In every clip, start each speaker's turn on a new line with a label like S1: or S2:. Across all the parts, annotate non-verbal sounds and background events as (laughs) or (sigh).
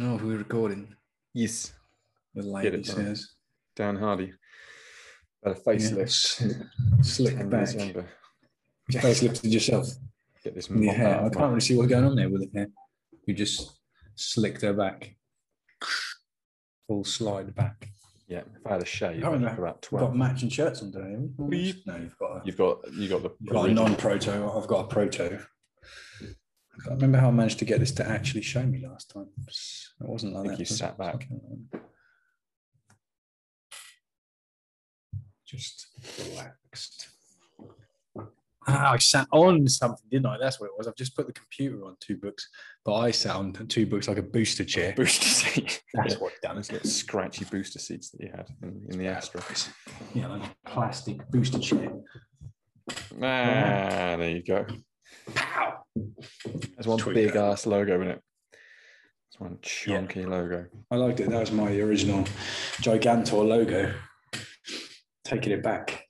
S1: Oh, we're recording.
S2: Yes,
S1: The
S2: Get
S1: lady
S2: it
S1: says.
S2: Dan Hardy. Had a
S1: Yeah,
S2: facelift.
S1: slick, (laughs) slick
S2: 10
S1: back.
S2: years younger.
S1: Facelifted yourself.
S2: Get this
S1: in your hair. I can't
S2: my-
S1: really see what's going on there with the hair. You just slicked her back. Full slide back.
S2: Yeah, if I had a shave,
S1: Oh,
S2: I'd
S1: no.
S2: look about
S1: You've
S2: 12.
S1: got matching shirts on today. haven't you? No, you've got a,
S2: You've got you got the
S1: you've got a non-proto. I've got a proto. I can't remember how I managed to get this to actually show me last time. It wasn't like
S2: think
S1: that.
S2: you sat back.
S1: Something like that. Just relaxed. Ah, I sat on something, didn't I? That's what it was. I've just put the computer on two books, but I sat on two books like a booster chair. (laughs)
S2: booster seat.
S1: That's (laughs) what done,
S2: Those
S1: isn't
S2: little
S1: it?
S2: scratchy booster seats that you had in, in the Astra.
S1: Yeah, like a plastic booster chair.
S2: Ah, there you go.
S1: Pow!
S2: There's one
S1: Tweak
S2: big
S1: that.
S2: ass logo in it. It's one chunky logo.
S1: I liked it. That was my original Gigantor logo. Taking it back.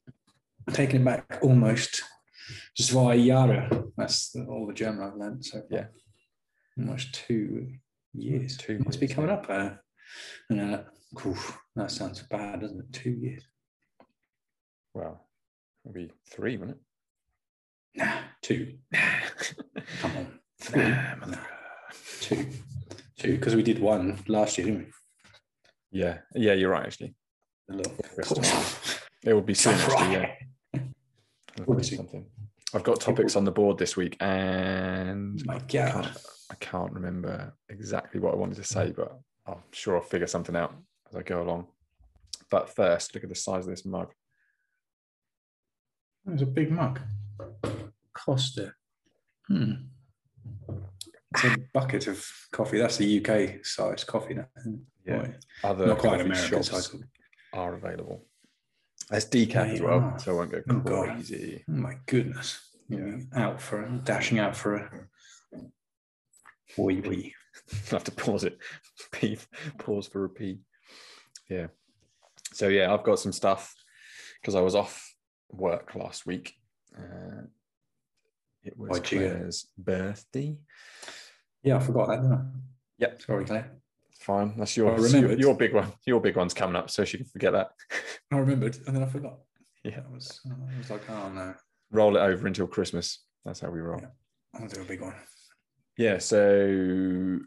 S1: Taking it back almost. Just Zwei Jahre. That's the- all the German I've learned so far.
S2: Yeah.
S1: Almost two years.
S2: Two
S1: Must be coming
S2: yeah.
S1: up. Uh, and, uh, oof, that sounds bad, doesn't it? Two years.
S2: Well, it'll be three, wouldn't it?
S1: Nah, two. Come on. Three. Nah, two. Two. Because we did one last year, didn't we?
S2: yeah, yeah, you're right. Actually, (laughs) it would be soon. Actually, yeah.
S1: be
S2: something. I've got topics on the board this week, and oh
S1: My
S2: I can't, I can't remember exactly what I wanted to say, but I'm sure I'll figure something out as I go along. But first, look at the size of this mug.
S1: It's a big mug. Costa. Hmm. It's a bucket of coffee. That's the UK size coffee now.
S2: Yeah. Other
S1: Not quite American size.
S2: are available. There's decaf
S1: They
S2: as well,
S1: are.
S2: so I won't go
S1: Oh, God.
S2: crazy.
S1: Oh my goodness. Yeah. Out for a, dashing out for a wee wee.
S2: I (laughs) have to pause it. (laughs) Pause for a pee. Yeah. So yeah, I've got some stuff because I was off work last week. Uh, it was
S1: Why'd?
S2: Claire's birthday.
S1: Yeah, I forgot that, didn't I?
S2: Yep.
S1: Sorry, Claire.
S2: Fine. That's your your, your big one. Your big one's coming up, so she can forget that.
S1: I remembered and then I forgot.
S2: Yeah.
S1: I was, I was like, oh no,
S2: Roll it over until Christmas. That's how we roll.
S1: Yeah. I'll do a big one.
S2: yeah so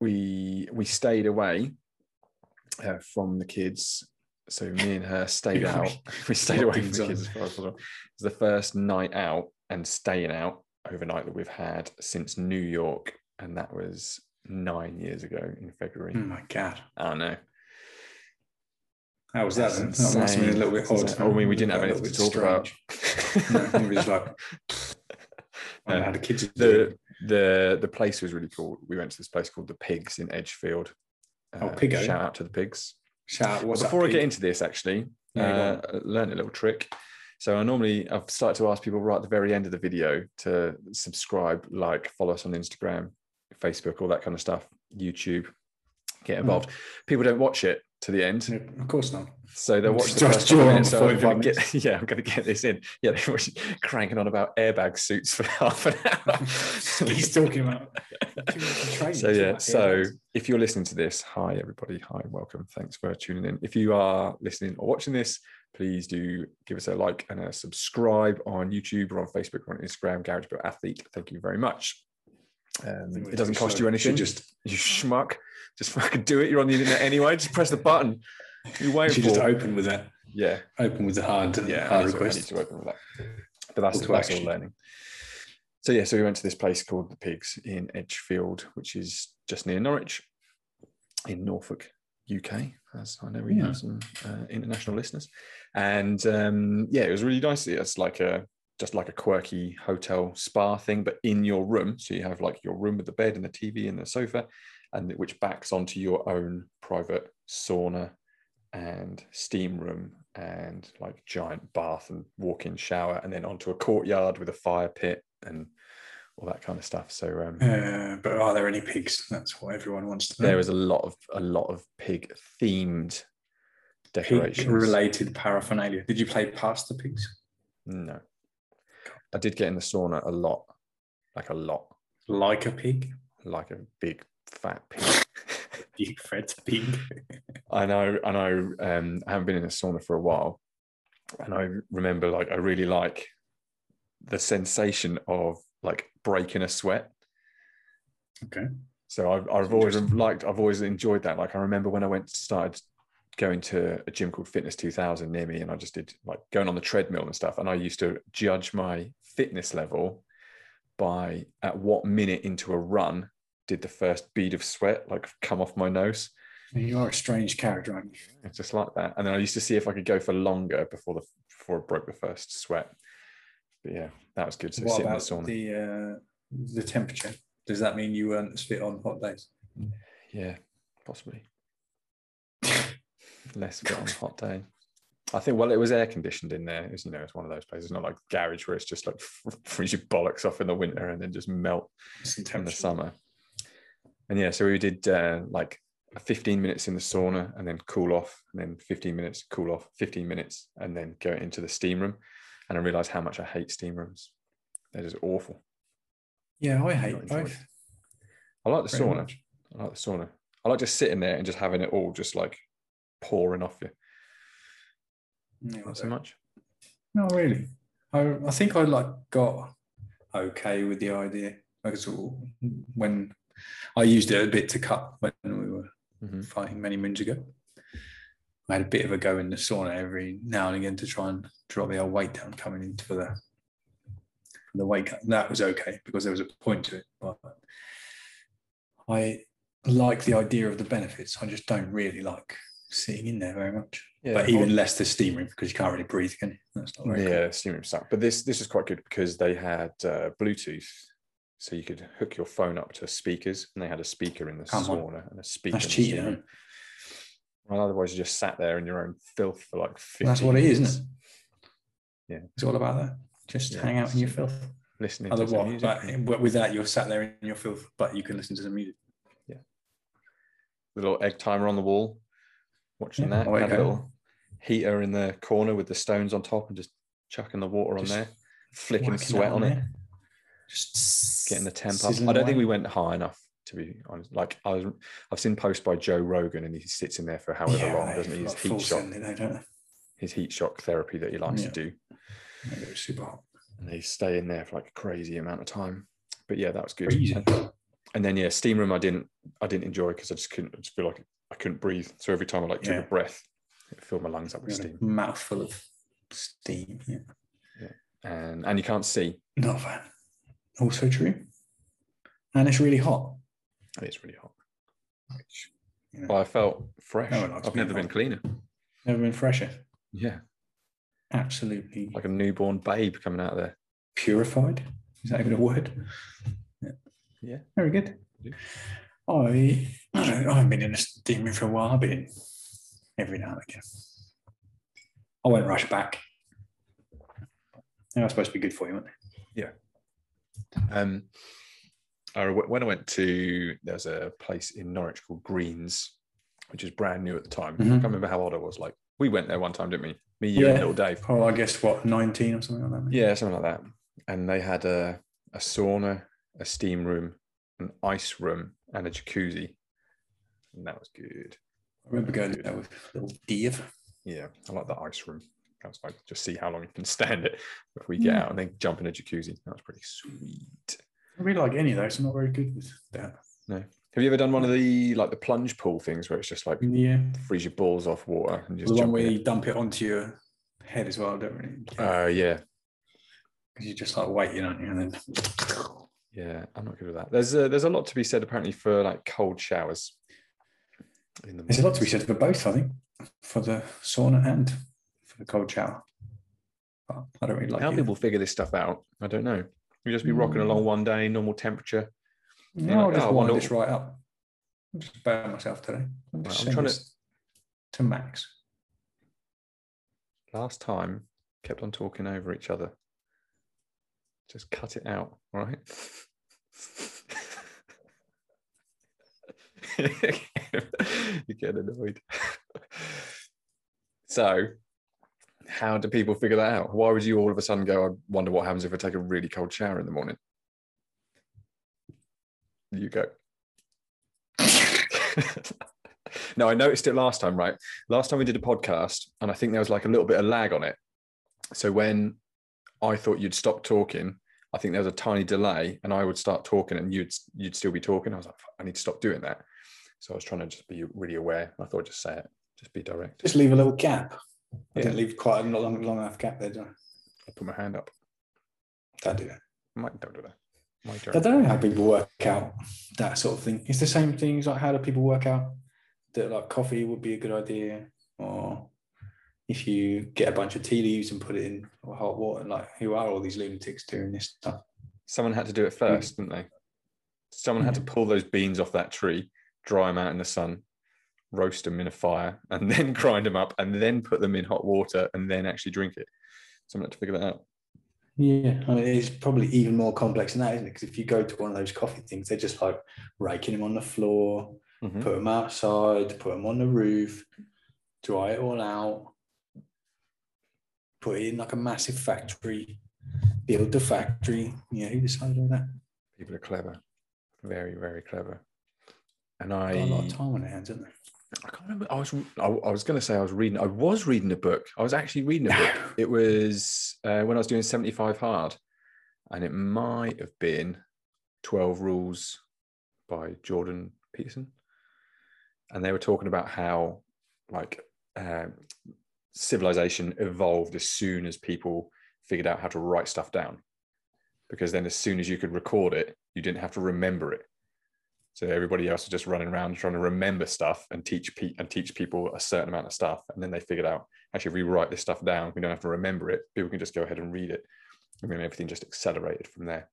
S2: we we stayed away uh, from the kids so me and her stayed (laughs) out we stayed away from the kids as far as possible it's the first night out and staying out overnight that we've had since new york and that was nine years ago in february
S1: Oh my god.
S2: i know
S1: How was that That must have been a little bit odd.
S2: I mean, we didn't have anything to talk about.
S1: strange. no, it was like, (laughs) I don't know how the kids
S2: the the the place was really cool. We went to this place called the Pigs in Edgefield.
S1: Oh,
S2: Uh,
S1: Piggo.
S2: Shout out to the pigs.
S1: Shout out,
S2: Before I get into this, actually,
S1: Yeah,
S2: uh, learned a little trick. So I normally I've started to ask people right at the very end of the video to subscribe, like, follow us on Instagram, Facebook, all that kind of stuff, YouTube, get mm. involved. People don't watch it to the end,
S1: Yeah, of course not.
S2: so they'll watch the
S1: Just
S2: first minutes. So (laughs) I'm gonna get, yeah, I'm going to get this in. Yeah, they were cranking on about airbag suits for (laughs) half an hour. (laughs)
S1: He's talking about.
S2: so yeah so if you're listening to this hi everybody hi welcome thanks for tuning in if you are listening or watching this please do give us a like and a subscribe on youtube or on facebook or on instagram garage Built athlete thank you very much um, it doesn't cost you anything
S1: Just,
S2: you schmuck just fucking do it you're on the internet anyway just press the button you
S1: you
S2: wait for
S1: just open with that.
S2: yeah
S1: Open with the hard,
S2: yeah,
S1: hard
S2: I need to open with that. But that's, that's all learning. So yeah, so we went to this place called the Pigs in Edgefield, which is just near Norwich, in Norfolk, UK. As I know we
S1: Yeah.
S2: have some uh, international listeners, and um, yeah, it was really nice. It's like a just like a quirky hotel spa thing, but in your room. So you have like your room with the bed and the TV and the sofa, and which backs onto your own private sauna and steam room and like giant bath and walk-in shower and then onto a courtyard with a fire pit and all that kind of stuff so um,
S1: Uh, but are there any pigs? That's what everyone wants to know.
S2: there was a lot of a lot of pig themed decorations
S1: pig related paraphernalia. Did you play Pass the Pigs?
S2: no i did get in the sauna a lot like a lot
S1: Like a pig?
S2: like a big fat pig
S1: Deep Fred's being.
S2: I know, I know. Um, I haven't been in a sauna for a while, and I remember like I really like the sensation of like breaking a sweat.
S1: Okay.
S2: So I've, I've always liked, I've always enjoyed that. Like I remember when I went started going to a gym called Fitness 2000 near me, and I just did like going on the treadmill and stuff. And I used to judge my fitness level by at what minute into a run did the first bead of sweat like come off my nose.
S1: You are a strange character, aren't you?
S2: It's just like that. And then I used to see if I could go for longer before the before it broke the first sweat. But yeah, that was good. So
S1: what
S2: in the
S1: the uh, the temperature? Does that mean you weren't as fit on hot days?
S2: Yeah, possibly. Less on a hot day. I think well, it was air conditioned in there. It's you know, it's one of those places. It's not like garage where it's just like freeze your bollocks off in the winter and then just melt in the summer. And yeah, so we did uh, like 15 minutes in the sauna and then cool off, and then 15 minutes, cool off, 15 minutes, and then go into the steam room. And I realized how much I hate steam rooms. They're just awful.
S1: Yeah, I hate both.
S2: it. I like the
S1: very
S2: sauna.
S1: much.
S2: I like the sauna. I like just sitting there and just having it all just like pouring off you.
S1: Yeah,
S2: Not so much.
S1: No, really. I, I think I like got okay with the idea because when I used it a bit to cut when we were
S2: Mhm.
S1: fighting many moons ago. I had a bit of a go in the sauna every now and again to try and drop the old weight down coming into the for the weight cut. That was okay because there was a point to it, but I like the idea of the benefits. I just don't really like sitting in there very much.
S2: Yeah,
S1: but even less the steam room because you can't really breathe, can you? That's not very
S2: yeah, steam room sucked. But this this is quite good because they had uh, Bluetooth, so you could hook your phone up to speakers, and they had a speaker in the
S1: Come on.
S2: sauna and a speaker.
S1: That's
S2: in the
S1: cheating.
S2: Well, otherwise you just sat there in your own filth for like. 15
S1: That's what it is, isn't it?
S2: Yeah.
S1: It's all about that. Just
S2: Yeah,
S1: hang out in your filth.
S2: Listening to some
S1: Otherwise,
S2: music.
S1: but with that, you're sat there in your filth, but you can listen to the music. Yeah.
S2: The little egg timer on the wall, watching
S1: Yeah,
S2: that. Had a little heater in the corner with the stones on top and just chucking the water on there, flicking sweat
S1: that
S2: on it,
S1: there. Just
S2: getting the temp up. I don't think we went high enough to be honest. Like I was, I've seen posts by Joe Rogan and he sits in there for however
S1: Yeah,
S2: long, doesn't he? His heat shock,
S1: don't
S2: his heat shock therapy that he likes
S1: Yeah.
S2: to do,
S1: super hot.
S2: and they stay in there for like a crazy amount of time. But yeah, that was good.
S1: Crazy.
S2: And then yeah, steam room I didn't, I didn't enjoy because I just couldn't, I just feel like I couldn't breathe. So every time I like took
S1: Yeah.
S2: a breath, it filled my lungs up with steam.
S1: mouthful of steam. Yeah.
S2: and and you can't see.
S1: Not a fan. Also true. And it's really hot.
S2: It's really hot.
S1: Which, you know,
S2: Well, I felt fresh.
S1: No
S2: I've never been
S1: hot.
S2: cleaner.
S1: never been fresher.
S2: Yeah,
S1: Absolutely
S2: like a newborn babe coming out of there.
S1: purified. Is that even a word?
S2: Yeah.
S1: Very good. I, I, don't, (clears throat) I haven't been in a steam room for a while. I've been in every now and again. I won't rush back. They supposed to be good for you, aren't they? Yeah.
S2: Um, I, when I went to there's a place in Norwich called Greens, which is brand new at the time. I
S1: Mhm.
S2: can't remember how old I was. Like we went there one time, didn't we? Me, you, and
S1: Yeah.
S2: little Dave.
S1: Oh, I guess what, 19 or something like that? maybe?
S2: Yeah, something like that. And they had a a sauna, a steam room, an ice room, and a jacuzzi, and that was good.
S1: I remember going there with a little Dave.
S2: Yeah, I like the ice room. That's like just see how long you can stand it before we get
S1: Yeah.
S2: out and then jump in a jacuzzi. That was pretty sweet.
S1: I really like any of those. I'm not very good with that. No.
S2: Have you ever done one of the like the plunge pool things where it's just like
S1: Yeah.
S2: freeze your balls off water and just
S1: The one where you dump it onto your head as well, don't really.
S2: Uh, yeah,
S1: Because you just like waiting, aren't you? And then
S2: yeah. I'm not good with that. There's a, there's a lot to be said apparently for like cold showers. In the
S1: there's a lot to be said for both, I think, for the sauna and for the cold shower. But I don't really like
S2: How
S1: it.
S2: people figure this stuff out, I don't know. You just be rocking
S1: Mm.
S2: along one day, normal temperature.
S1: No, I'll just
S2: oh,
S1: wind this right up. I'm just burn myself today. I'm just
S2: I'm trying
S1: to to max.
S2: Last time, kept on talking over each other. Just cut it out, all right? (laughs) you get annoyed. so, how do people figure that out? Why would you all of a sudden go, I wonder what happens if I take a really cold shower in the morning? You go. (laughs) no, I noticed it last time, right? Last time we did a podcast, and I think there was like a little bit of lag on it. So when I thought you'd stop talking, I think there was a tiny delay, and I would start talking, and you'd you'd still be talking. I was like, I need to stop doing that. So I was trying to just be really aware. I thought just say it, just be direct.
S1: Just leave a little gap. I
S2: Yeah.
S1: didn't leave quite a long, long enough gap there, do I?
S2: I put my hand up.
S1: Don't do that.
S2: Might don't do that. Might
S1: I don't know how people work out that sort of thing. It's the same things like how do people work out that like coffee would be a good idea, or if you get a bunch of tea leaves and put it in hot water. Like who are all these lunatics doing this stuff?
S2: Someone had to do it first, didn't they? Someone had to pull those beans off that tree, dry them out in the sun, roast them in a fire, and (laughs) then grind them up, and then put them in hot water, and then actually drink it. Someone had to figure that out.
S1: Yeah, I mean, it's probably even more complex than that, isn't it? Because if you go to one of those coffee things, they're just like raking them on the floor,
S2: Mhm.
S1: put them outside, put them on the roof, dry it all out, put it in like a massive factory, build the factory. You know, who decided all that?
S2: People are clever, very, very clever. And
S1: Got
S2: I,
S1: a lot of time on their hands, haven't they?
S2: I can't remember. I was, I, I was going to say I was reading. I was reading a book. I was actually reading a book. (laughs) It was uh, when I was doing seventy-five hard, and it might have been Twelve Rules by Jordan Peterson, and they were talking about how like um, civilization evolved as soon as people figured out how to write stuff down, because then as soon as you could record it, you didn't have to remember it. So everybody else was just running around trying to remember stuff and teach pe- and teach people a certain amount of stuff. And then they figured out actually, if we write this stuff down, we don't have to remember it. People can just go ahead and read it. And then everything just accelerated from there.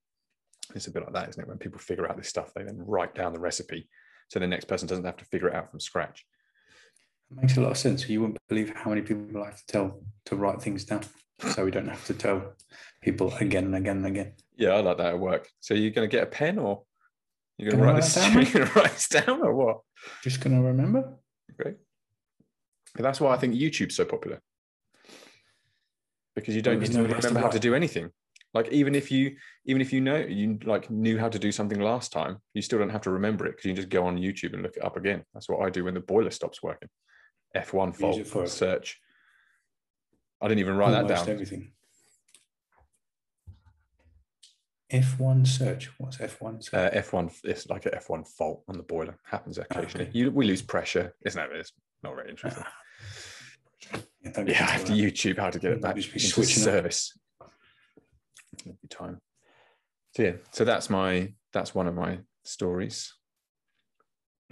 S2: It's a bit like that, isn't it? When people figure out this stuff, they then write down the recipe, so the next person doesn't have to figure it out from scratch.
S1: It makes a lot of sense. You wouldn't believe how many people I have to tell to write things down, so we don't have to tell people again and again and again.
S2: Yeah, I like that at work. So you're going to get a pen, or you're going to write
S1: write
S2: this?
S1: down, (laughs)
S2: You're going to write this down, or what?
S1: Just gonna remember.
S2: Great. But that's why I think YouTube's so popular. Because you don't need to
S1: to
S2: remember how to do anything. Like even if you even if you know you like knew how to do something last time, you still don't have to remember it because you just go on YouTube and look it up again. That's what I do when the boiler stops working. F1 fault
S1: for-
S2: search. I didn't even write that down.
S1: Everything. F1 search. What's F1 search?
S2: Uh, F1 it's like a F1 fault on the boiler. Happens occasionally.
S1: Okay.
S2: You we lose pressure, isn't it? It's not very interesting.
S1: yeah,
S2: Yeah, I have to. YouTube how to get it back into service. It'll time. So yeah, so that's my that's one of my stories.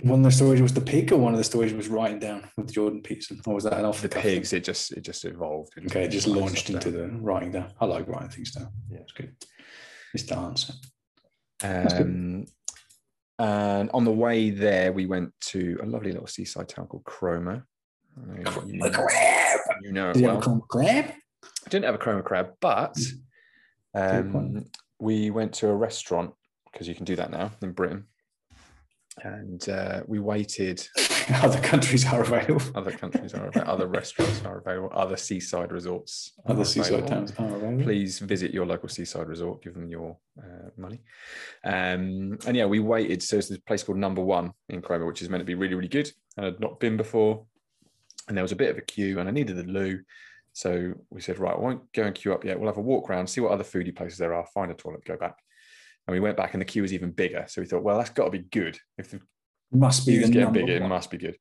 S1: One of the stories was the pig, or one of the stories was writing down with Jordan Peterson, or was that an off
S2: The pigs,
S1: thing?
S2: it just it just evolved.
S1: Okay, it just launched into
S2: down.
S1: the writing down. I like writing things down.
S2: Yeah.
S1: it's good. It's the answer.
S2: Um, and on the way there, we went to a lovely little seaside town called Cromer. You,
S1: crab.
S2: you know it
S1: Did
S2: well.
S1: have a crab?
S2: I didn't have a Cromer crab, but um, we went to a restaurant because you can do that now in Britain. And uh, we waited. (laughs)
S1: Other countries are available.
S2: Other countries are available, other restaurants are available, other seaside resorts.
S1: Other seaside
S2: available.
S1: towns are available.
S2: Please visit your local seaside resort, give them your uh, money. Um, and yeah, we waited. So it's this place called Number One in Cromer, which is meant to be really, really good. And I'd not been before. And there was a bit of a queue, and I needed the loo. So we said, right, I won't go and queue up yet. We'll have a walk around, see what other foodie places there are, find a toilet, go back. And we went back, and the queue was even bigger. So we thought, well, that's got to be good. If the
S1: Must be the
S2: getting bigger, it must be good.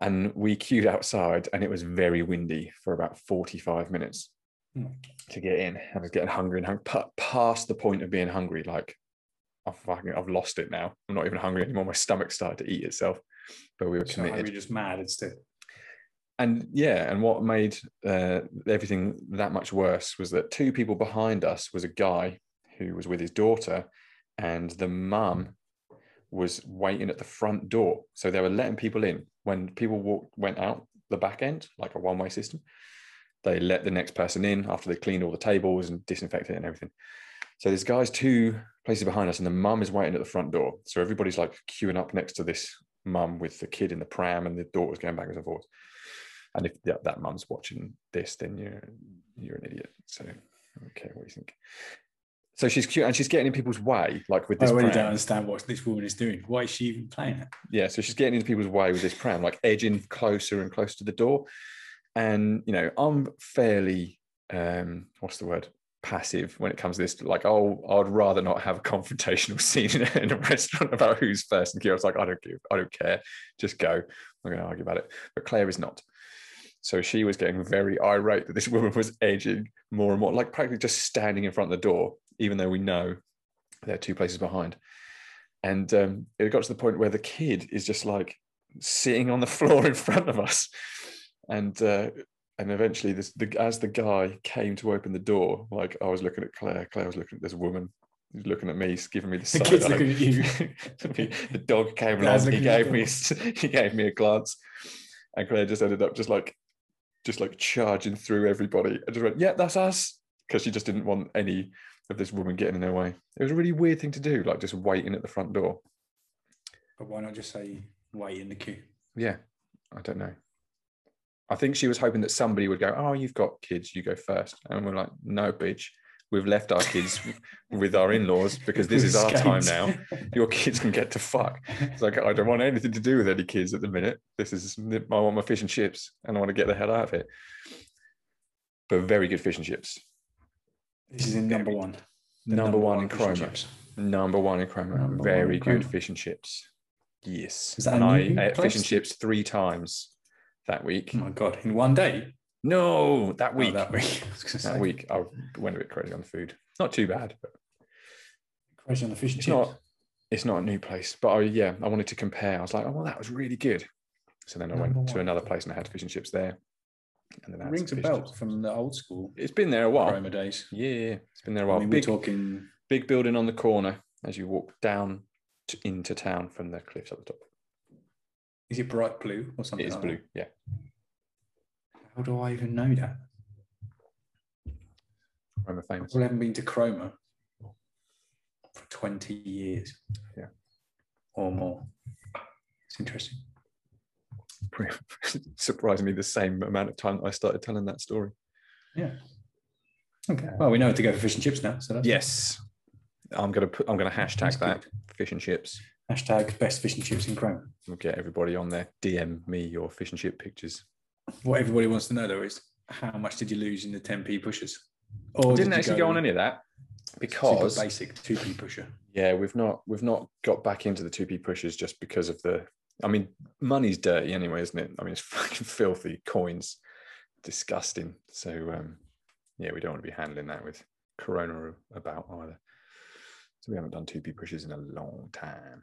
S2: And we queued outside, and it was very windy for about 45 minutes
S1: Hmm.
S2: to get in. I was getting hungry and hungry, past the point of being hungry. Like, I've, fucking, I've lost it now. I'm not even hungry anymore. My stomach started to eat itself, but we were
S1: So
S2: committed.
S1: we just mad instead?
S2: And yeah, and what made uh, everything that much worse was that two people behind us was a guy who was with his daughter, and the mum was waiting at the front door. So they were letting people in when people walked, went out the back end, like a one way system. They let the next person in after they cleaned all the tables and disinfected it and everything. So this guy's two places behind us, and the mum is waiting at the front door. So everybody's like queuing up next to this mum with the kid in the pram, and the daughter's going backwards and forwards. And if that, that mum's watching this, then you're you're an idiot. So okay, what do you think? So she's cute and she's getting in people's way, like with this
S1: I really
S2: pram.
S1: don't understand what this woman is doing. Why is she even playing it?
S2: Yeah, so she's getting into people's way with this pram, like edging closer and closer to the door. And you know, I'm fairly um, what's the word? Passive when it comes to this. Like, oh, I'd rather not have a confrontational (laughs) scene in a, in a restaurant about who's first and queue. I was like, I don't give, I don't care. Just go. I'm not going to argue about it. But Claire is not. So she was getting very irate that this (laughs) woman was edging more and more, like practically just standing in front of the door, even though we know they're two places behind. And um, it got to the point where the kid is just like sitting on the floor in front of us. And uh, and eventually, this the, as the guy came to open the door, like I was looking at Claire, Claire was looking at this woman, who's looking at me, giving me the,
S1: The
S2: side
S1: kid's
S2: eye.
S1: looking at you. (laughs)
S2: the dog came along. He gave me he gave me a glance, and Claire just ended up just like just like charging through everybody. I just went, "Yeah, that's us," because she just didn't want any of this woman getting in her way. It was a really weird thing to do, like just waiting at the front door.
S1: But why not just say wait in the queue?
S2: Yeah, I don't know. I think she was hoping that somebody would go, "Oh, you've got kids, you go first. and we're like, "No, bitch, we've left our kids (laughs) with our in-laws because this is our time now. (laughs) Your kids can get to fuck." It's like I don't want anything to do with any kids at the minute. This is I want my fish and chips, and I want to get the hell out of it. But very good fish and chips.
S1: This is in number one. The
S2: Number, one, in
S1: Cromer.
S2: Number one in
S1: Cromer.
S2: Very
S1: in
S2: good
S1: Cromer.
S2: fish and chips. Yes.
S1: Is that
S2: and I ate fish and chips three times that week.
S1: Oh my god! In one day.
S2: No, that
S1: Oh,
S2: week.
S1: that week. (laughs) I
S2: that
S1: say,
S2: week I went a bit crazy on the food. Not too bad, but
S1: Crazy on the fish and
S2: it's
S1: chips.
S2: not it's not a new place. But I yeah, I wanted to compare. I was like, oh well, that was really good. So then I
S1: Number
S2: went to another place and I had fish and chips there. And then
S1: Rings a
S2: some fish
S1: bell from the old school
S2: It's been there a while.
S1: Roma days.
S2: Yeah, it's been there a while.
S1: mean,
S2: big,
S1: we're talking.
S2: big building on the corner as you walk down to, into town from the cliffs at the top.
S1: Is it bright blue or something?
S2: It is
S1: like
S2: blue. Yeah.
S1: How do I even know that?
S2: Roma famous.
S1: I haven't been to Cromer for 20 years.
S2: Yeah.
S1: Or more. It's interesting. (laughs)
S2: Surprisingly, the same amount of time that I started telling that story.
S1: Yeah. Okay. Well, we know to go for fish and chips now. So that's
S2: Yes. I'm gonna put I'm gonna hashtag that fish and chips.
S1: Hashtag best fish and chips in Cromer.
S2: We'll get everybody on there. DM me your fish and chip pictures.
S1: What everybody wants to know though is how much did you lose in the 10p pushers? Or
S2: I didn't
S1: did
S2: actually go, on any of that because
S1: super basic 2p pusher.
S2: yeah, we've not we've not got back into the two P pushes just because of the. I mean, money's dirty anyway, isn't it? I mean, it's (laughs) fucking filthy coins, disgusting. So um, yeah, we don't want to be handling that with Corona about either. So we haven't done two B pushes in a long time.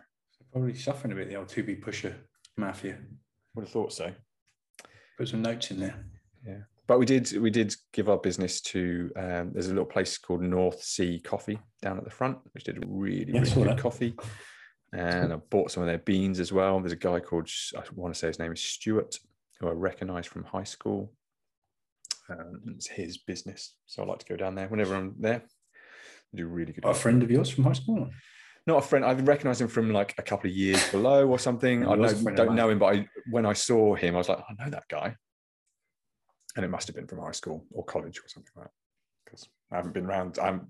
S1: Probably suffering a bit the old two B pusher mafia.
S2: Would have thought so.
S1: Put some notes in there.
S2: Yeah, but we did we did give our business to um, there's a little place called North Sea Coffee down at the front, which did really
S1: Yeah,
S2: really good
S1: that.
S2: coffee. And I bought some of their beans as well. There's a guy called I want to say his name is Stuart, who I recognise from high school. Um, it's his business, so I like to go down there whenever I'm there. They do really good.
S1: A friend of yours from high school?
S2: Not a friend. I recognise him from like a couple of years below or something. I know,
S1: a friend of
S2: don't know him, but I, when I saw him, I was like, I know that guy. And it must have been from high school or college or something like that. Because I haven't been around. I haven't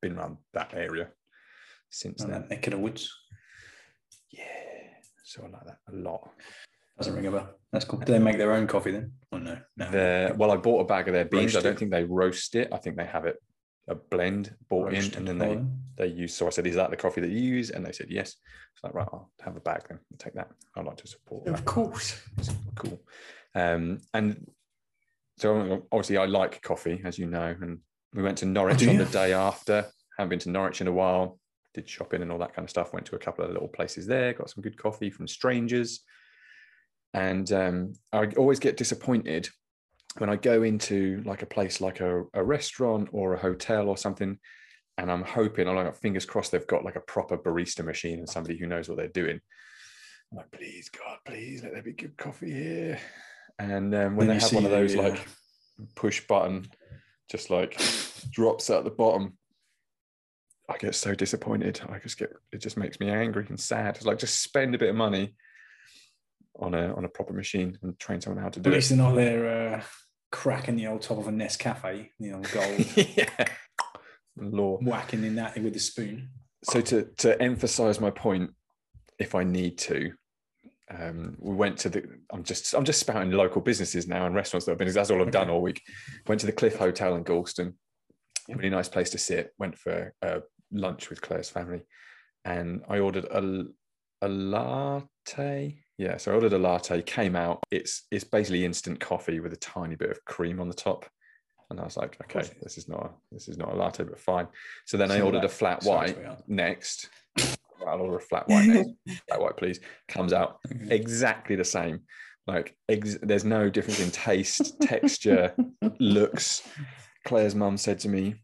S2: been around that area since then.
S1: that neck of the woods.
S2: Yeah. So I like that a lot.
S1: Doesn't ring a bell. That's cool. Do they make their own coffee then? Oh no? No.
S2: The, well, I bought a bag of their beans. I don't
S1: Roasted.
S2: think they roast it. I think they have it a blend bought in,
S1: Roasted
S2: and then they
S1: for
S2: they use. So I said, "Is that the coffee that you use?" And they said, "Yes." It's like, right, I'll have a bag then. I'll take that. I'd like to support that.
S1: Of course.
S2: It's cool. Um, and so obviously I like coffee, as you know, and we went to Norwich
S1: do
S2: on the day after. Haven't been to Norwich in a while. Did shopping and all that kind of stuff. Went to a couple of little places there. Got some good coffee from strangers. And um, I always get disappointed when I go into like a place like a, a restaurant or a hotel or something, and I'm hoping, I'm like fingers crossed, they've got like a proper barista machine and somebody who knows what they're doing. I'm like, please, God, please let there be good coffee here. And um, when
S1: Then
S2: they have one of those
S1: uh,
S2: like push button, just like drops at the bottom, I get so disappointed. I just get it just makes me angry and sad. It's like just spend a bit of money on a on a proper machine and train someone how to do it.
S1: At least they're not there uh, cracking the old top of a Nescafe, you know, gold. (laughs)
S2: yeah. law.
S1: Whacking in that with a spoon.
S2: So to to emphasize my point, if I need to, um, we went to the. I'm just I'm just spouting local businesses now and restaurants that I've been. That's all I've done all week. Went to the Cliff Hotel in Gorleston. Really nice place to sit. Went for uh, lunch with Claire's family, and I ordered a a latte. Yeah, so I ordered a latte. Came out. It's it's basically instant coffee with a tiny bit of cream on the top. And I was like, okay, this is not a, this is not a latte, but fine. So then I
S1: So
S2: ordered a flat white next. (laughs) I'll order a flat white next. (laughs) flat white, please. Comes out exactly the same. Like ex- there's no difference in taste, (laughs) texture, looks. Claire's mum said to me,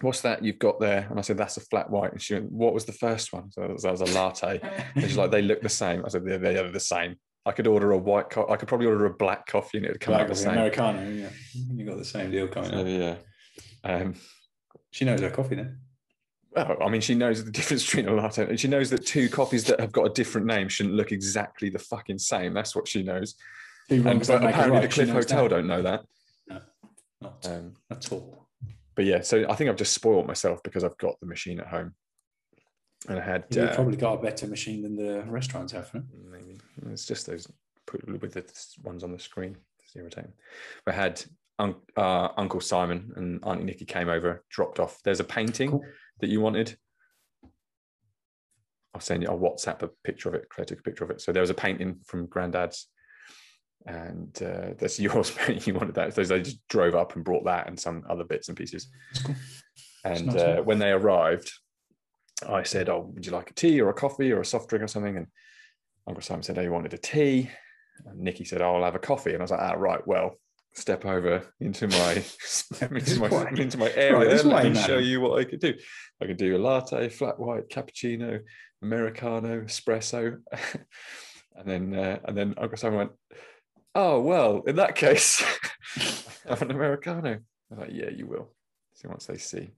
S2: "What's that you've got there?" And I said, "That's a flat white." And she went, "What was the first one?" So that was, a latte. (laughs) And she's like, "They look the same." I said, "They're, they're the same." I could order a white. Co- I could probably order a black coffee and it would come
S1: Black
S2: out the same.
S1: Americano, yeah. You got the same deal coming
S2: So,
S1: up.
S2: yeah. Um,
S1: She knows her coffee then.
S2: well, I mean, she knows the (laughs) difference between a latte, and she knows that two coffees that have got a different name shouldn't look exactly the fucking same. That's what she knows.
S1: Two
S2: And, but apparently,
S1: right.
S2: the Cliff Hotel
S1: that.
S2: don't know that.
S1: Not
S2: Um,
S1: at all.
S2: But yeah, so I think I've just spoiled myself because I've got the machine at home, and I had
S1: You've
S2: uh,
S1: probably got a better machine than the restaurants have. Huh?
S2: maybe it's just those put with the ones on the screen. It's irritating. I had un- uh, Uncle Simon and Auntie Nikki came over, dropped off. There's a painting
S1: Cool.
S2: that you wanted. I'll send you. I'll WhatsApp a picture of it. Claire took a picture of it. So there was a painting from Granddad's, and uh, that's (laughs) yours. you wanted that. So they just drove up and brought that and some other bits and pieces.
S1: Cool.
S2: And
S1: nice,
S2: uh, when they arrived, I said, "Oh, would you like a tea or a coffee or a soft drink or something?" And Uncle Simon said, "Oh, he wanted a tea." And Nikki said, "Oh, I'll have a coffee." And I was like, "Ah, right. Well, step over into my (laughs) (laughs) into my,
S1: Right.
S2: into my area.
S1: this
S2: Let
S1: way,
S2: me show you what I could do. I could do a latte, flat white, cappuccino, americano, espresso." and then uh, and then Uncle Simon went, "Oh well, in that case, (laughs) have an (laughs) americano." I was like, "Yeah, you will." So once they see.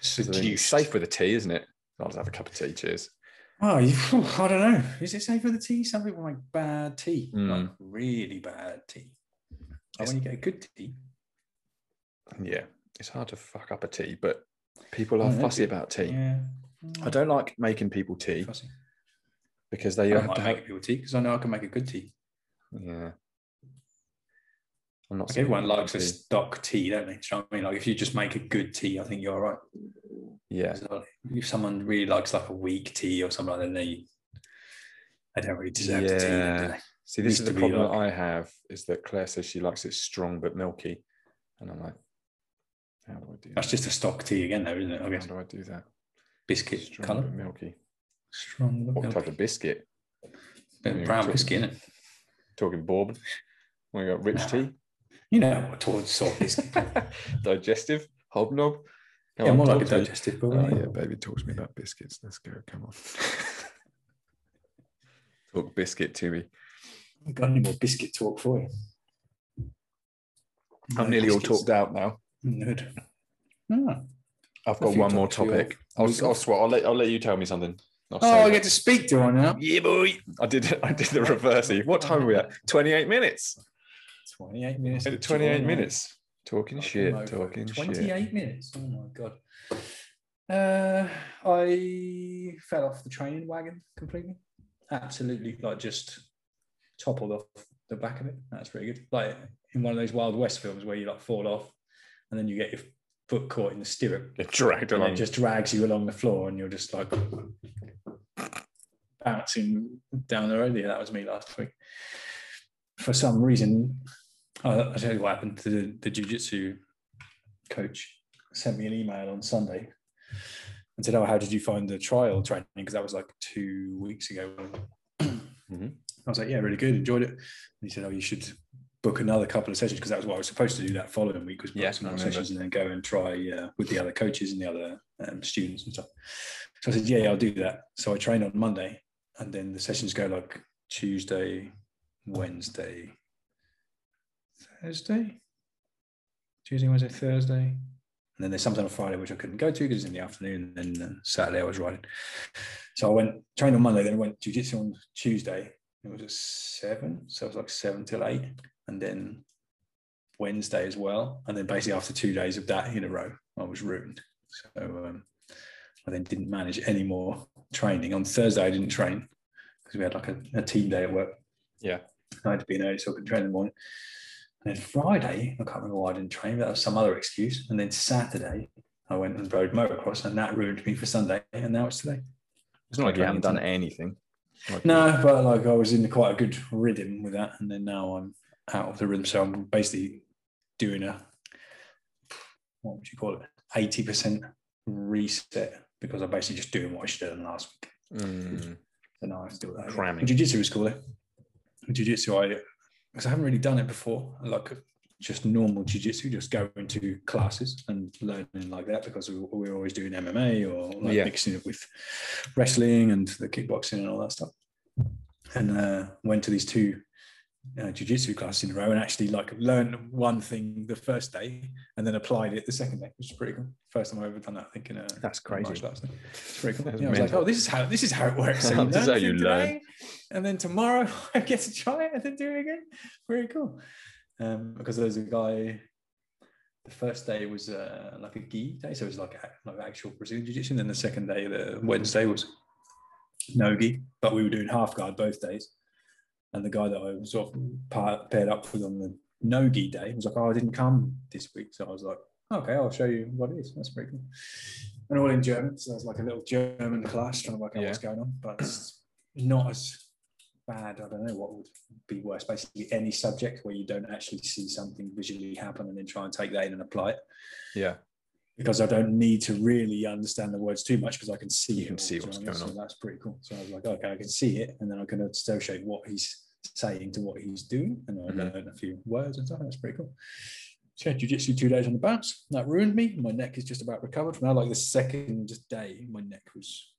S2: So
S1: Seduced.
S2: safe with a tea, isn't it? I'll just have a cup of tea. Cheers.
S1: Well, you, (laughs) I don't know. Is it safe for the tea? Some people make bad tea,
S2: Mm.
S1: like really bad tea. Like
S2: It's-
S1: when you get a good tea,
S2: Yeah, it's hard to fuck up a tea, but people are
S1: don't know,
S2: fussy about tea.
S1: yeah.
S2: I don't like making people tea
S1: Fussy.
S2: because
S1: I
S2: they
S1: don't
S2: have
S1: mind
S2: to
S1: making people tea because I know I can make a good tea.
S2: Yeah. I'm not.
S1: Like everyone likes a
S2: tea.
S1: stock tea, don't they? Do you know I mean? Like if you just make a good tea, I think you're all right.
S2: Yeah.
S1: So if someone really likes like a weak tea or something like that, they they don't really deserve the tea.
S2: Yeah. See, this is the problem
S1: like-
S2: I have is that Claire says she likes it strong but milky, and I'm like, how do I do
S1: That's
S2: that?
S1: just a stock tea again, though, isn't it? I
S2: How do I do that?
S1: biscuit
S2: Strong
S1: colour,
S2: but milky.
S1: strong,
S2: What
S1: milk.
S2: type of biscuit? Yeah,
S1: brown
S2: talk-
S1: biscuit?
S2: Talking bourbon. We got rich tea,
S1: You know what towards salt biscuit. (laughs)
S2: digestive, hobnob. Come
S1: yeah,
S2: on,
S1: more like a digestive,
S2: Oh, yeah, baby, talk to me about biscuits. Let's go. Come on. (laughs) talk biscuit to me.
S1: I've got any more biscuit talk for you?
S2: I'm
S1: No
S2: nearly all talked out now.
S1: Good. Ah.
S2: I've got one more topic. I'll, I'll, swat. I'll let I'll let you tell me something. I'll
S1: Oh, I get to speak to one now.
S2: Yeah, boy. I did. (laughs) I did the reversey. What time are we at? Twenty-eight minutes.
S1: 28 minutes.
S2: Twenty-eight
S1: joy,
S2: minutes. Talking shit. Talking
S1: 28
S2: shit.
S1: minutes. Oh my god. Uh, I fell off the training wagon completely. Absolutely, like just toppled off the back of it. That's pretty good. Like in one of those Wild West films where you like fall off and then you get your foot caught in the stirrup
S2: Get dragged
S1: and
S2: along.
S1: it just drags you along the floor and you're just like bouncing down the road. Yeah, that was me last week. For some reason, I- I'll tell you what happened to the, the jiu-jitsu coach sent me an email on Sunday and said, oh, how did you find the trial training? Because that was like two weeks ago. (clears throat)
S2: Mhm.
S1: I was like, yeah, really good, enjoyed it. And he said, oh, you should book another couple of sessions because that was what I was supposed to do that following week was book
S2: Yeah,
S1: some more sessions and then go and try uh, with the other coaches and the other um, students and stuff. So I said, yeah, yeah, I'll do that. So I trained on Monday and then the sessions go like Tuesday, Wednesday, Thursday, Tuesday, Wednesday, Thursday. And then there's something on Friday which I couldn't go to because it's in the afternoon. And then uh, Saturday I was riding. So I went trained on Monday, then I went jiu-jitsu on Tuesday. It was at seven. So it was like seven till eight. And then Wednesday as well. And then basically after two days of that in a row, I was ruined. So um, I then didn't manage any more training. On Thursday, I didn't train because we had like a, a team day at work.
S2: Yeah.
S1: I had to be in early so I could train in the morning. And then Friday, I can't remember why I didn't train, but that was some other excuse. And then Saturday, I went and rode motocross, and that ruined me for Sunday. And now it's today.
S2: It's not like you haven't done anything. Like,
S1: No, but like I was in quite a good rhythm with that, and then now I'm out of the rhythm. So I'm basically doing a what would you call it? Eighty percent reset because I'm basically just doing what I should have done last week.
S2: mm,
S1: So now I have to do that.
S2: Cramming.
S1: Jiu-jitsu was cool though. Jiu-jitsu, I because I haven't really done it before. Like just normal jiu-jitsu, just going to classes and learning like that because we, we were always doing MMA or like
S2: Yeah.
S1: mixing it with wrestling and the kickboxing and all that stuff. And uh, went to these two uh, jiu-jitsu classes in a row and actually like learned one thing the first day and then applied it the second day, which is pretty cool. First time I've ever done that, I think in a
S2: That's crazy.
S1: It's pretty cool. Yeah, I was like, oh, this is how this is how it works. (laughs) So you
S2: This is how you learn.
S1: today, and then tomorrow (laughs) I get to try it and then do it again. Very cool. Um, because there's a guy. The first day was uh, like a gi day, so it was like a- like actual Brazilian jiu-jitsu. And then the second day, the Wednesday was no gi, but we were doing half guard both days. And the guy that I was sort of paired up with on the no gi day was like, "Oh, I didn't come this week," so I was like, "Okay, I'll show you what it is." That's pretty cool. And all in German, so there's like a little German class trying to work out
S2: Yeah.
S1: what's going on, but it's not as bad. I don't know what would be worse. Basically, any subject where you don't actually see something visually happen and then try and take that in and apply it.
S2: Yeah.
S1: Because I don't need to really understand the words too much because I can see
S2: You can
S1: all,
S2: see what's
S1: know what I mean?
S2: going
S1: So
S2: on.
S1: that's pretty cool. So I was like, okay, I can see it, and then I can associate what he's saying to what he's doing, and I
S2: Mhm.
S1: learn a few words and stuff. That's pretty cool. So yeah, jiu-jitsu two days on the bounce. That ruined me. My neck is just about recovered. Now, like the second day, my neck was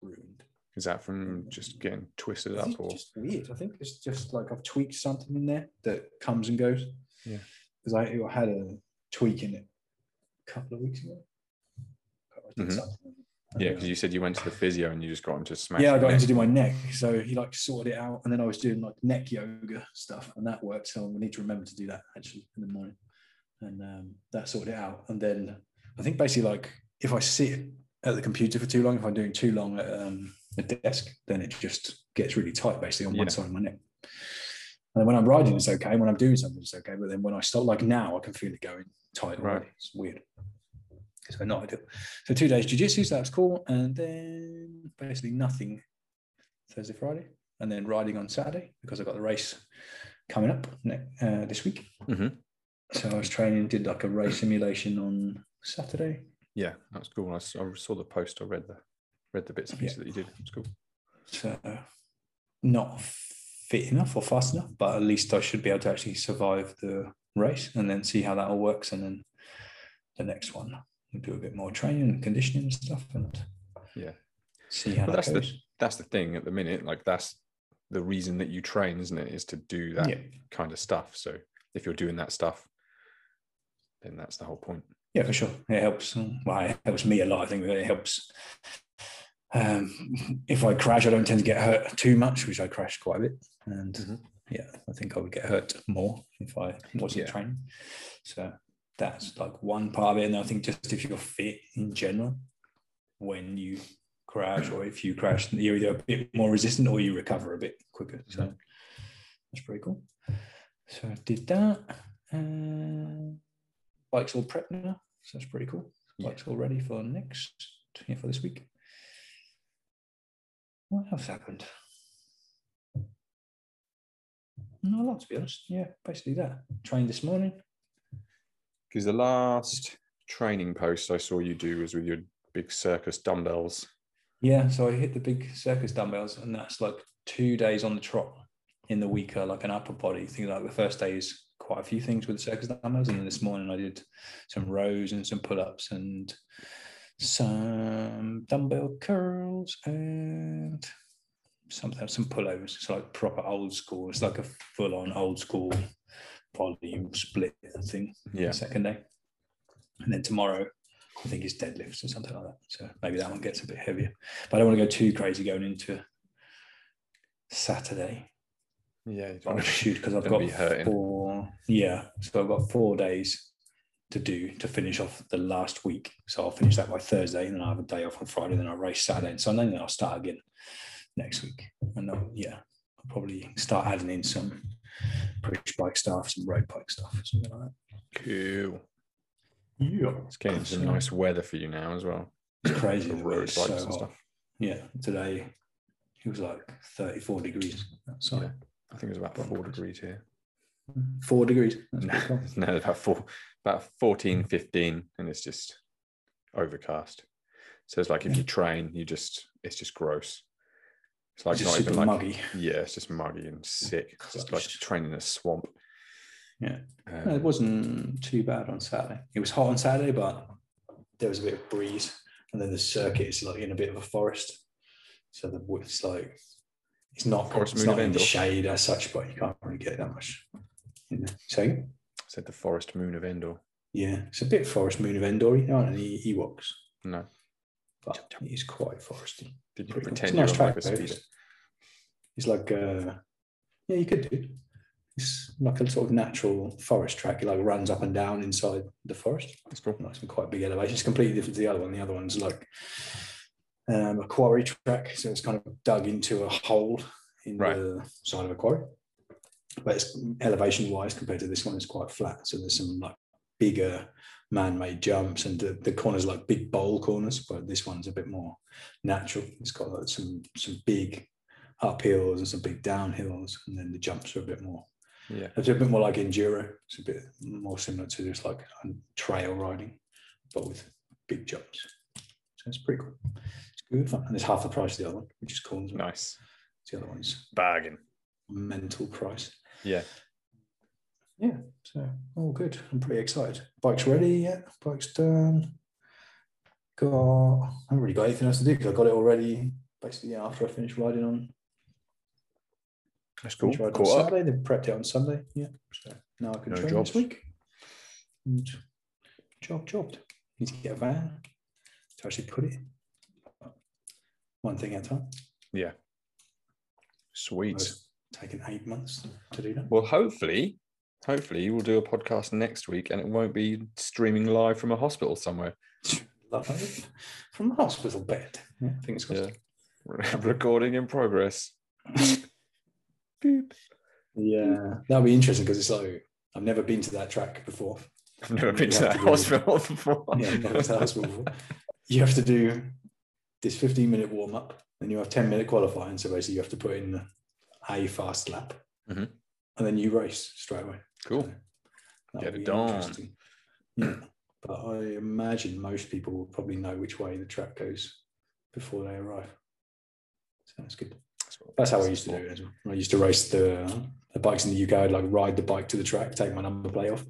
S1: ruined.
S2: Is that from just getting twisted up or?
S1: just weird. I think it's just like I've tweaked something in there that comes and goes.
S2: Yeah.
S1: Because I, I had a tweak in it a couple of weeks ago.
S2: Mhm. Yeah, because you said you went to the physio and you just got him to smash.
S1: yeah, I got him to do my neck. So he like sorted it out. And then I was doing like neck yoga stuff and that worked. So I need to remember to do that actually in the morning. And um, that sorted it out. And then I think basically like if I sit at the computer for too long, if I'm doing too long at um, a desk, then it just gets really tight basically on one side of my neck. And then when I'm riding, it's okay. When I'm doing something, it's okay. But then when I stop, like now, I can feel it going tight.
S2: Right.
S1: It's weird. So not ideal. So two days jiu-jitsu, so that was cool. And then basically nothing Thursday, Friday, and then riding on Saturday because I've got the race coming up uh, this week.
S2: Mhm.
S1: So I was training, did like a race simulation on Saturday.
S2: Yeah, that's cool. I saw the post. I read the read the bits and pieces that you did. It's cool.
S1: So not fit enough or fast enough, but at least I should be able to actually survive the race and then see how that all works. And then the next one, we'll do a bit more training and conditioning and stuff and
S2: Yeah.
S1: see how
S2: But
S1: that
S2: that's the that's the thing at the minute. Like that's the reason that you train, isn't it? Is to do that
S1: Yeah.
S2: kind of stuff. So if you're doing that stuff, then that's the whole point.
S1: Yeah, for sure. It helps. Well, it helps me a lot. I think that it helps. Um, if I crash, I don't tend to get hurt too much, which I crash quite a bit. And
S2: Mhm.
S1: Yeah, I think I would get hurt more if I wasn't
S2: Yeah.
S1: training. So that's like one part of it. And I think just if you're fit in general, when you crash or if you crash, you're either a bit more resistant or you recover a bit quicker. So
S2: Mhm.
S1: that's pretty cool. So I did that. Uh, bike's all prepped now. So that's pretty cool. Bike's all ready for next, yeah, for this week. What else happened? Not a lot, to be honest. Yeah, basically that. Trained this morning.
S2: Because the last training post I saw you do was with your big circus dumbbells.
S1: Yeah, so I hit the big circus dumbbells, and that's like two days on the trot in the week, are like an upper body thing. Like the first day is quite a few things with the circus dumbbells, and then this morning I did some rows and some pull ups and some dumbbell curls and something some pullovers. It's like proper old school. It's like a full on old school volume split thing.
S2: Yeah.
S1: the second day. And then tomorrow, I think it's deadlifts or something like that. So maybe that one gets a bit heavier. But I don't want to go too crazy going into Saturday.
S2: Yeah. you don't
S1: I
S2: wanna
S1: shoot because I've (laughs) got
S2: be
S1: four. Yeah, so I've got four days to do to finish off the last week. So I'll finish that by Thursday, and then I have a day off on Friday. Then I race Saturday and Sunday, and then I'll start again next week. And then, yeah, I'll probably start adding in some push bike stuff, some road bike stuff, something like that.
S2: Cool.
S1: Yeah,
S2: It's getting some nice weather for you now as well.
S1: it's crazy. The
S2: road bikes
S1: so
S2: and
S1: hot.
S2: stuff.
S1: Yeah, today it was like 34 degrees outside.
S2: Yeah. I think it was about four degrees here. Mm-hmm.
S1: Four degrees. That's
S2: No, (laughs) no, about four, about 14, 15, and it's just overcast. So it's like if
S1: Yeah.
S2: you train, you just it's just gross. It's like
S1: It's just
S2: not even like
S1: muggy.
S2: yeah, it's just muggy and sick. It's just like training in a swamp.
S1: Yeah.
S2: Um,
S1: No, it wasn't too bad on Saturday. It was hot on Saturday, but there was a bit of breeze, and then the circuit is like in a bit of a forest, so the it's like it's not
S2: Forest
S1: it's
S2: Moon
S1: not in the shade as such, but you can't really get that much. In the, so
S2: said the forest moon of Endor.
S1: yeah, it's a bit forest moon of Endor. There aren't any Ewoks,
S2: No,
S1: but it is quite foresty.
S2: did you
S1: Pretty
S2: pretend
S1: It's
S2: you
S1: a nice
S2: like a
S1: track, though.
S2: speeder?
S1: It's like uh, yeah, you could do. It's like a sort of natural forest track. It like runs up and down inside the forest.
S2: It's cool.
S1: like some quite big elevation. It's completely different to the other one. The other one's like um, a quarry track, so it's kind of dug into a hole in
S2: Right.
S1: the side of a quarry. But it's elevation wise compared to this one, it's quite flat. So there's some like bigger man-made jumps, and the, the corners like big bowl corners. But this one's a bit more natural. It's got like some some big uphills and some big downhills, and then the jumps are a bit more
S2: Yeah,
S1: it's a bit more like enduro. It's a bit more similar to just like trail riding, but with big jumps. So it's pretty cool. It's good fun, and it's half the price of the other one, which is cool. as well.
S2: nice
S1: The other one's
S2: bargain.
S1: mental price.
S2: Yeah,
S1: Yeah, so all good. I'm pretty excited. Bike's ready. Yeah, bike's done. Got. I haven't really got anything else to do because I got it already. Basically, yeah, after I finished riding on
S2: that's cool.
S1: On. Saturday, then prepped it on Sunday. Yeah. So now I can
S2: No
S1: train
S2: jobs.
S1: this week. And job jobbed. Need to get a van to actually put it. One thing at a time.
S2: Yeah, sweet.
S1: Taken eight months to do that.
S2: Well, hopefully, hopefully we'll do a podcast next week, and it won't be streaming live from a hospital somewhere.
S1: Live (laughs) from a hospital bed. Yeah, fingers crossed.
S2: Yeah, (laughs) recording in progress. (laughs) Beep.
S1: Yeah, that'll be interesting because it's like I've never been to that track before.
S2: I've never been to that
S1: to do-
S2: hospital before.
S1: Yeah, never to that hospital before. You have to do this 15 minute warm up, then you have 10 minute qualifying. So basically, you have to put in a fast lap,
S2: Mhm.
S1: and then you race straight away.
S2: Cool.
S1: So
S2: Get it done.
S1: Yeah, (clears throat) but I imagine most people will probably know which way the track goes before they arrive. So that's good. That's how I used to do it. as well. I used to race the, the bikes in the UK. I'd like ride the bike to the track, take my number plate off,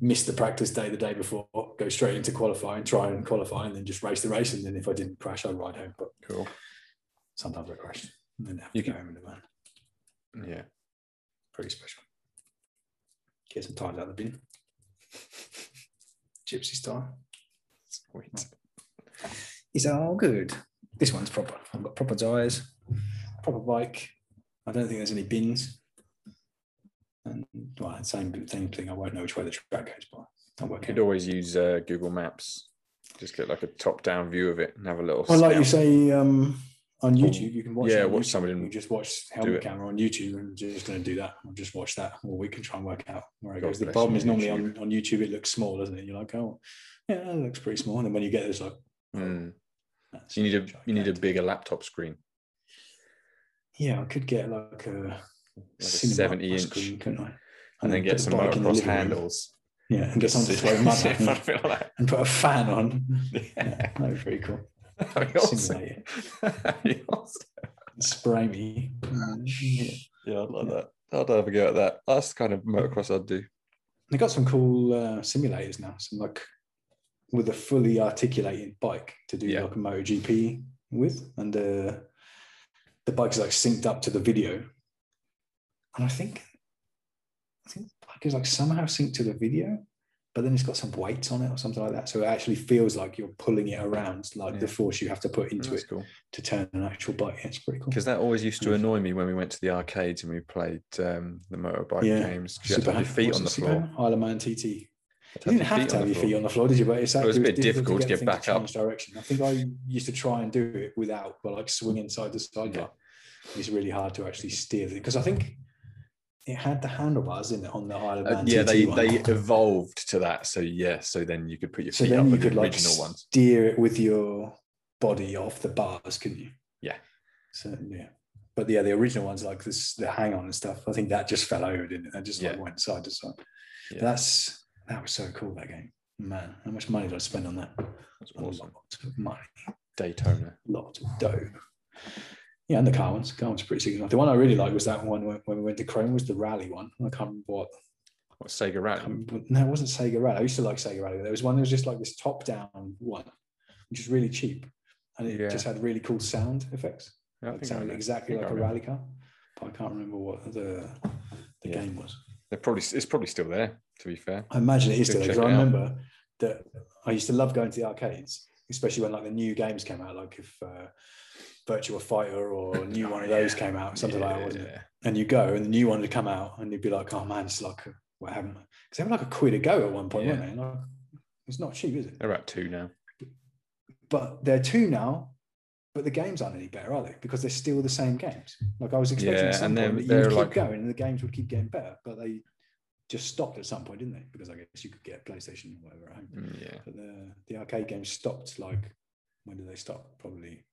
S1: miss the practice day the day before, go straight into qualifying, try and qualify, and then just race the race. And then if I didn't crash, I'd ride home. But
S2: Cool.
S1: sometimes I crashed and then have
S2: You
S1: to go
S2: can-
S1: home in the van.
S2: Yeah.
S1: Pretty special. Get some times out of the bin. (laughs) Gypsy style.
S2: Sweet.
S1: It's all good. This one's proper. I've got proper tyres, proper bike. I don't think there's any bins. And well, same same thing. I won't know which way the track goes, by. Work
S2: Could
S1: it.
S2: always use uh, Google Maps. Just get like a top-down view of it and have a little.
S1: Well, like you say, um, on YouTube, you can watch.
S2: yeah, watch
S1: YouTube.
S2: somebody
S1: You just watch helmet camera on YouTube, and just going to do that. I'll just watch that, or we can try and work out where it
S2: God
S1: goes. The problem is normally on, on YouTube, it looks small, doesn't it? You're like, oh, yeah, it looks pretty small, and then when you get there, it's like,
S2: Mm. You need a you need a bigger laptop screen,
S1: Yeah, I could get like a,
S2: like a seventy inch,
S1: screen, couldn't I?
S2: and then
S1: put
S2: get some motocross handles.
S1: Yeah, and get someone to (laughs) throw mud
S2: sit (laughs)
S1: at
S2: in
S1: me
S2: front of it like that.
S1: and put a fan on. (laughs) Yeah,
S2: Yeah.
S1: that'd be pretty cool.
S2: That'd be awesome.
S1: Simulate it.
S2: That'd be awesome.
S1: Spray me. Yeah.
S2: Yeah, I'd like that. I'd have a go at that. That's the kind of motocross I'd do.
S1: They got some cool uh, simulators now. Some like with a fully articulated bike to do
S2: Yeah.
S1: like a MotoGP with, and uh, the bike is like synced up to the video. And I think, I think the bike is like somehow synced to the video, but then it's got some weights on it or something like that. So it actually feels like you're pulling it around, like the force you have to put into
S2: That's
S1: it
S2: cool.
S1: to turn an actual bike. Yeah, it's pretty cool.
S2: Because that always used to
S1: Nice.
S2: annoy me when we went to the arcades and we played um, the motorbike
S1: Yeah.
S2: games. 'cause You had to have your feet on the floor.
S1: Super Hang-On? Isle of Man TT. You didn't have to have your feet on the floor, did you? But it's
S2: It was a bit difficult to
S1: get,
S2: get
S1: things
S2: back up.
S1: Direction. I think I used to try and do it without, but like swinging side to side.
S2: Yeah.
S1: It's really hard to actually steer it because I think it had the handlebars in it on the Isle of
S2: Uh, yeah,
S1: TT
S2: they
S1: one.
S2: they evolved to that. So yeah, so then you could put your
S1: so
S2: feet
S1: then
S2: up
S1: you
S2: with
S1: could
S2: the
S1: like
S2: original ones.
S1: steer it with your body off the bars, couldn't you?
S2: Yeah.
S1: So yeah. But yeah, the original ones like this, the hang on and stuff. I think that just fell over, didn't it? That just like went side to side.
S2: Yeah.
S1: That's that was so cool. That game, man. How much money did I spend on that?
S2: That's
S1: A
S2: awesome.
S1: lot of money,
S2: Daytona.
S1: lot of dough. Yeah, and the car ones. Car ones pretty sick. The one I really liked was that one when, when we went to Cromer was the rally one. I can't remember what.
S2: What Sega Rally?
S1: no, it wasn't Sega Rally. I used to like Sega Rally. There was one that was just like this top-down one, which is really cheap, and it
S2: Yeah.
S1: just had really cool sound effects.
S2: Yeah,
S1: It sounded exactly like a rally car, but I can't remember what the the
S2: Yeah.
S1: game was.
S2: They're probably it's probably still there. To be fair.
S1: I imagine it is still there because I
S2: it out.
S1: remember that I used to love going to the arcades, especially when like the new games came out, like if uh, Virtua Fighter or a new
S2: Oh,
S1: one of those
S2: yeah.
S1: came out, something like that, wasn't it? And you go and the new one would come out and you'd be like, oh man, it's like, what happened? Because they were like a quid a go at one point,
S2: Yeah.
S1: weren't they? Like, it's not cheap, is it?
S2: They're at two now.
S1: But they're two now, but the games aren't any better, are they? Because they're still the same games. Like I was expecting
S2: Yeah,
S1: at some
S2: and
S1: point that you would keep
S2: like-
S1: going and the games would keep getting better, but they just stopped at some point, didn't they? Because I guess you could get PlayStation or whatever at home.
S2: Mm, Yeah.
S1: But the, the arcade games stopped like when did they stop? Probably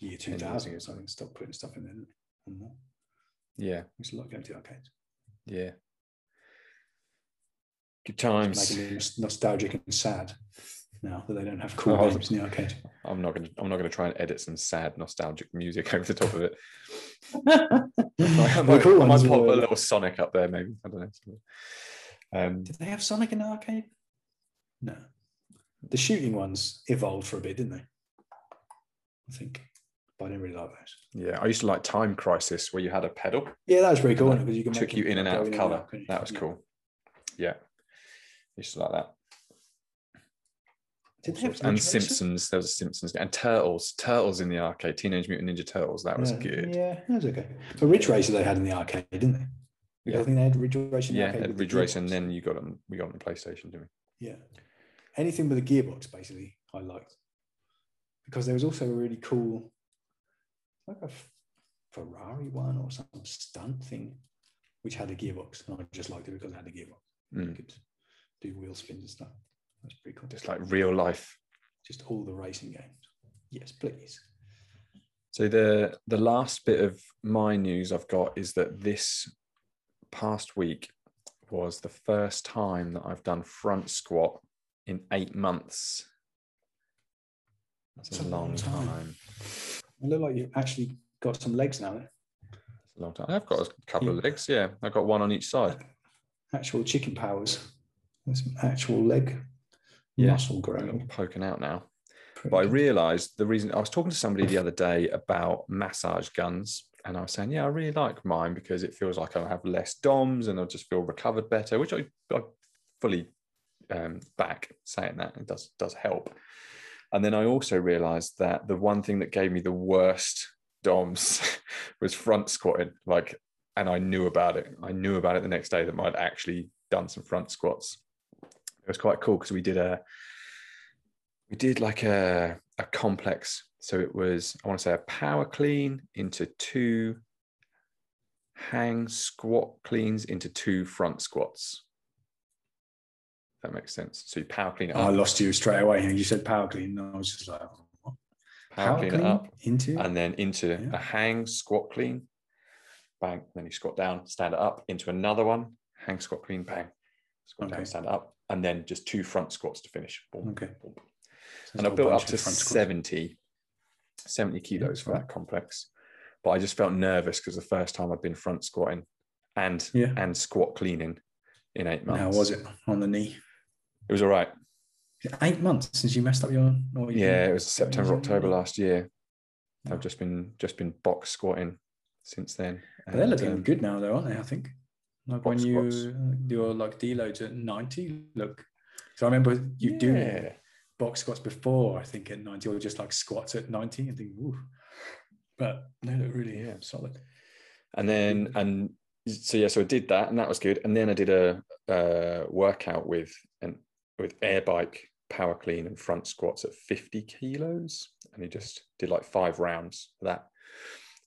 S1: year
S2: 10 years
S1: 2000
S2: ago.
S1: or something. Stopped putting stuff in there. didn't they? And,
S2: Yeah.
S1: It's a lot going to the arcades.
S2: Yeah. Good times.
S1: Making me nostalgic and sad now that they don't have cool
S2: Oh.
S1: games in the arcade.
S2: I'm not gonna I'm not gonna try and edit some sad nostalgic music over the top of it. (laughs) I might,
S1: cool
S2: I might pop a little Sonic up there, maybe. I don't know. Um,
S1: Did they have Sonic in the arcade? No. The shooting ones evolved for a bit, didn't they? I think. But I didn't really like those.
S2: yeah, I used to like Time Crisis, where you had a pedal,
S1: Yeah, that was pretty cool because you can
S2: took you in and out of color.
S1: couldn't?
S2: That was
S1: Yeah.
S2: cool. Yeah, used to like that.
S1: Did they have
S2: and Simpsons. There was a Simpsons and Turtles. Turtles in the arcade. Teenage Mutant Ninja Turtles. That was
S1: yeah,
S2: good.
S1: Yeah, that was okay. But Ridge Racer they had in the arcade, didn't they?
S2: Yeah.
S1: I think they had Ridge Racer in the
S2: Yeah,
S1: the
S2: Ridge Race, and then you got them. We got on the PlayStation, didn't we?
S1: Yeah. Anything with a gearbox, basically, I liked. Because there was also a really cool, like a Ferrari one or some stunt thing, which had a gearbox. And I just liked it because it had a gearbox. You
S2: Mm.
S1: could do wheel spins and stuff. That's pretty cool.
S2: Just like real life.
S1: Just all the racing games. Yes, please.
S2: So the the last bit of my news I've got is that this past week was the first time that I've done front squat in eight months. That's a, long time.
S1: I look like you've actually got some legs now. Then.
S2: It's a long time. I've got a couple of legs. Yeah, I've got one on each side.
S1: Actual chicken powers. There's some actual leg
S2: Yeah.
S1: muscle growing.
S2: poking out now.
S1: Pretty
S2: But I realized the reason I was talking to somebody the other day about massage guns, and I was saying, yeah, I really like mine because it feels like I'll have less DOMs and I'll just feel recovered better, which I, I fully um, back saying that it does does help. And then I also realized that the one thing that gave me the worst DOMs (laughs) was front squatting. Like, and I knew about it. I knew about it the next day that I'd actually done some front squats. It was quite cool because we did a we did like a, a complex. So it was, I want to say, a power clean into two hang squat cleans into two front squats. That makes sense. So you power clean it
S1: I lost you straight away. You said power clean. And I was just like, what?
S2: power, clean, it up,
S1: into
S2: and then into
S1: Yeah.
S2: a hang squat clean, bang. Then you squat down, stand it up into another one, hang squat clean, bang. Squat down, stand up, and then just two front squats to finish. Boom,
S1: Okay.
S2: boom.
S1: So
S2: and I built up to
S1: front
S2: 70, 70 kilos for that complex. But I just felt nervous because the first time I'd been front squatting and
S1: Yeah.
S2: and squat cleaning in eight months.
S1: How was it on the knee?
S2: It was all right.
S1: Eight months since you messed up your. Or you-
S2: Yeah, it was September, October last year.
S1: Yeah.
S2: I've just been just been box squatting since then.
S1: They're looking
S2: um,
S1: good now, though, aren't they? I think. Like when you
S2: squats.
S1: your like deloads at ninety, look. So I remember you doing box squats before. I think at ninety, or just like squats at ninety, and think, ooh. But they look really
S2: Yeah.
S1: solid.
S2: And then and so yeah, so I did that, and that was good. And then I did a uh, workout with an with air bike, power clean, and front squats at 50 kilos, and he just did like five rounds of that,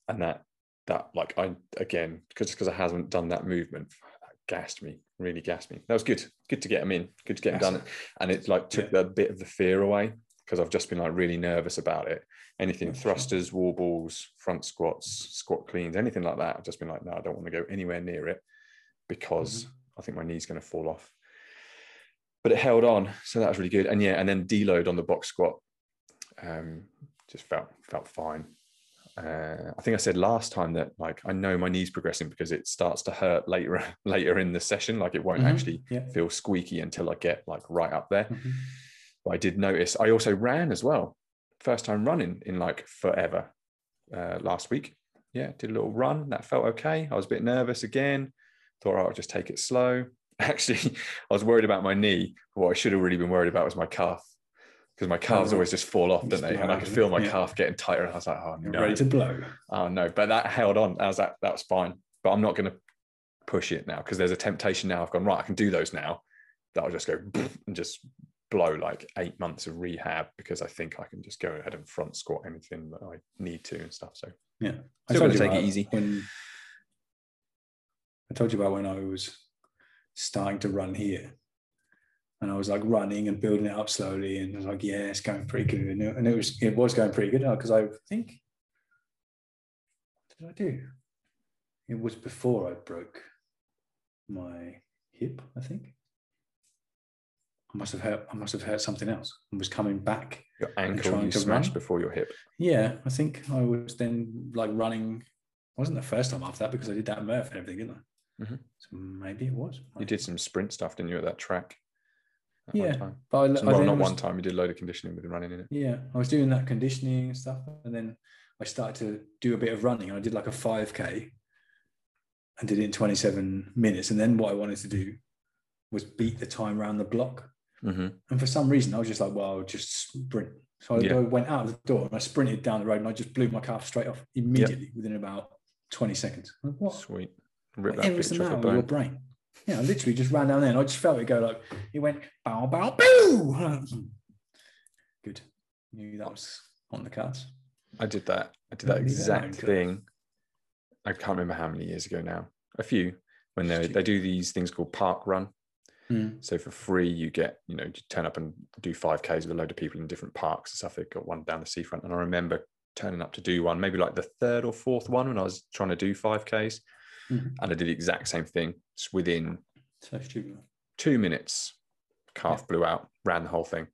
S2: and that that like I again because because I haven't done that movement, gassed me, really gassed me. That was good, good to get them in, good to get them done, and it like took
S1: Yeah.
S2: a bit of the fear away because I've just been like really nervous about it. Anything thrusters, wall balls, front squats, squat cleans, anything like that. I've just been like, no, I don't want to go anywhere near it because mm-hmm. I think my knee's going to fall off. But it held on, so that was really good. And yeah, and then deload on the box squat, um, just felt felt fine. Uh, I think I said last time that like I know my knee's progressing because it starts to hurt later (laughs) later in the session. Like it won't
S1: Mhm.
S2: actually
S1: Yeah.
S2: feel squeaky until I get like right up there.
S1: Mhm.
S2: But I did notice I also ran as well. First time running in like forever uh, last week. Yeah, did a little run. That felt okay. I was a bit nervous again. Thought "Oh, I'll just take it slow. Actually, (laughs) I was worried about my knee. What I should have really been worried about was my calf because my calves
S1: Oh,
S2: always just fall off, don't they? And I could feel my
S1: yeah.
S2: calf getting tighter. And I was like, oh
S1: You're
S2: no,
S1: ready to blow.
S2: oh no. But that held on. That was that. That was fine. But I'm not going to push it now because there's a temptation now. I've gone right. I can do those now. That I'll just go and just blow like eight months of rehab because I think I can just go ahead and front squat anything that I need to and stuff. So
S1: Yeah.
S2: Still gonna
S1: you
S2: take it easy.
S1: When I told you about when I was starting to run here. And I was like running and building it up slowly, and I was like, "Yeah, it's going pretty good." And it, and it was it was going pretty good uh, because I think what did I do? It was before I broke my hip. I think I must have hurt. I must have hurt something else and was coming back
S2: your ankle
S1: trying
S2: you
S1: to
S2: smashed
S1: run.
S2: before your hip.
S1: yeah, I think I was then like running. It wasn't the first time after that because I did that Murph and everything, didn't I?
S2: Mhm.
S1: So maybe it was.
S2: You did some sprint stuff, didn't you, at that track? At
S1: Yeah,
S2: One
S1: but I,
S2: So,
S1: I
S2: well, not
S1: was-
S2: one time. You did a load of conditioning with running in it.
S1: Yeah, I was doing that conditioning and stuff, and then I started to do a bit of running. I did like a five k, and did it in twenty seven minutes. And then what I wanted to do was beat the time around the block.
S2: hmm
S1: And for some reason, I was just like, well, I'll just sprint. So I
S2: Yeah.
S1: Went out of the door and I sprinted down the road and I just blew my calf straight off immediately within about 20 seconds. Like, what?
S2: Sweet. Rip that
S1: Whatever's the matter
S2: off a
S1: with your brain? Yeah, I literally just ran down there and I just felt it go like, it went bow, bow, boo. (laughs) Good. Knew that was on the cards.
S2: I did that. I did that exact
S1: alone, Kurt.
S2: thing. I can't remember how many years ago now. A few. When they they do these things called park run. Hmm. So for free, you get you know you turn up and do five k's with a load of people in different parks and stuff. They've got one down the seafront, and I remember turning up to do one, maybe like the third or fourth one when I was trying to do five k's,
S1: Mhm.
S2: and I did the exact same thing. Just within two minutes, calf blew out, ran the whole thing,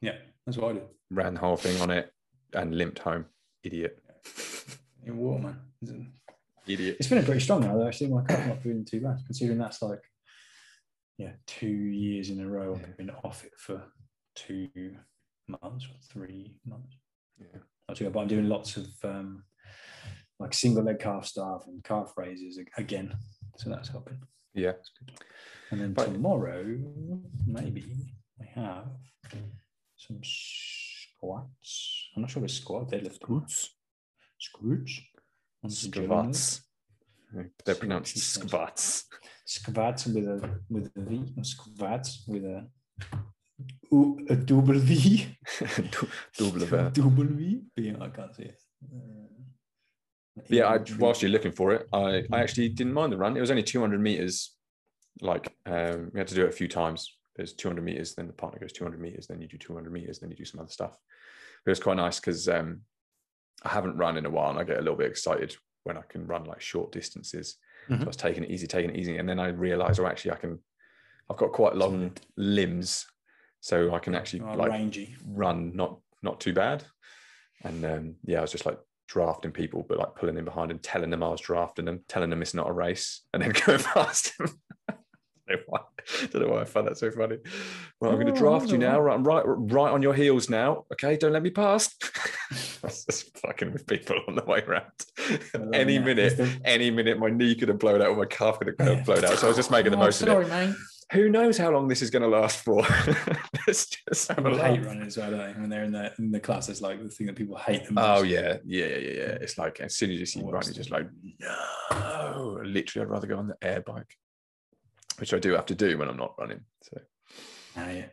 S1: Yeah, that's what I did.
S2: ran the whole thing on it, and limped home. Idiot.
S1: In water, man. It's-
S2: Idiot.
S1: It's feeling pretty strong now, though. I Actually, my calf not feeling too bad, considering that's like, yeah, two years in a row.
S2: Yeah.
S1: I've been off it for two months or three months.
S2: Yeah.
S1: Actually, but I'm doing lots of um, like single leg calf stuff and calf raises again, so that's helping.
S2: Yeah.
S1: And then
S2: But-
S1: tomorrow, maybe I have some squats. I'm not sure if squat, deadlift. Squats. Squats. On the German.
S2: Skvats. They're pronounced
S1: what she says.
S2: skvats.
S1: Squats with a with a V, squats with a U, a double V. (laughs)
S2: Double V. (laughs)
S1: double V. Yeah, I can't see it. Uh,
S2: yeah, I, whilst you're looking for it, I, I actually didn't mind the run. It was only 200 meters. Like um, we had to do it a few times. There's 200 meters, then the partner goes 200 meters, then you do 200 meters, then you do some other stuff. But it was quite nice because um, I haven't run in a while, and I get a little bit excited when I can run like short distances. So I
S1: Mhm.
S2: was taking it easy, taking it easy, and then I realised, oh, actually, I can. I've got quite long limbs, so I can actually
S1: Oh,
S2: like
S1: rangy.
S2: run not not too bad. And um, yeah, I was just like drafting people, but like pulling in behind and telling them I was drafting them, telling them it's not a race, and then (laughs) going past (laughs) don't, know why, don't know why I find that so funny. Well, I'm going
S1: Oh,
S2: to draft you now. Right, I'm right, right on your heels now. Okay, don't let me pass. (laughs) I was just fucking with people on the way around. any
S1: Yeah,
S2: minute, any minute, my knee could have blown out or my calf could have
S1: uh,
S2: blown out. So I was just making the
S1: Oh,
S2: most of it.
S1: sorry, mate.
S2: Who knows how long this is going to last for? (laughs) Let's just have a
S1: People hate
S2: laugh.
S1: running as well, don't they? When they're in the in the class, it's like the thing that people hate the most.
S2: Oh yeah, yeah, yeah, yeah. It's like as soon as you see
S1: Worst
S2: running, just like no. Literally, I'd rather go on the air bike, which I do have to do when I'm not running. So
S1: Ah, yeah.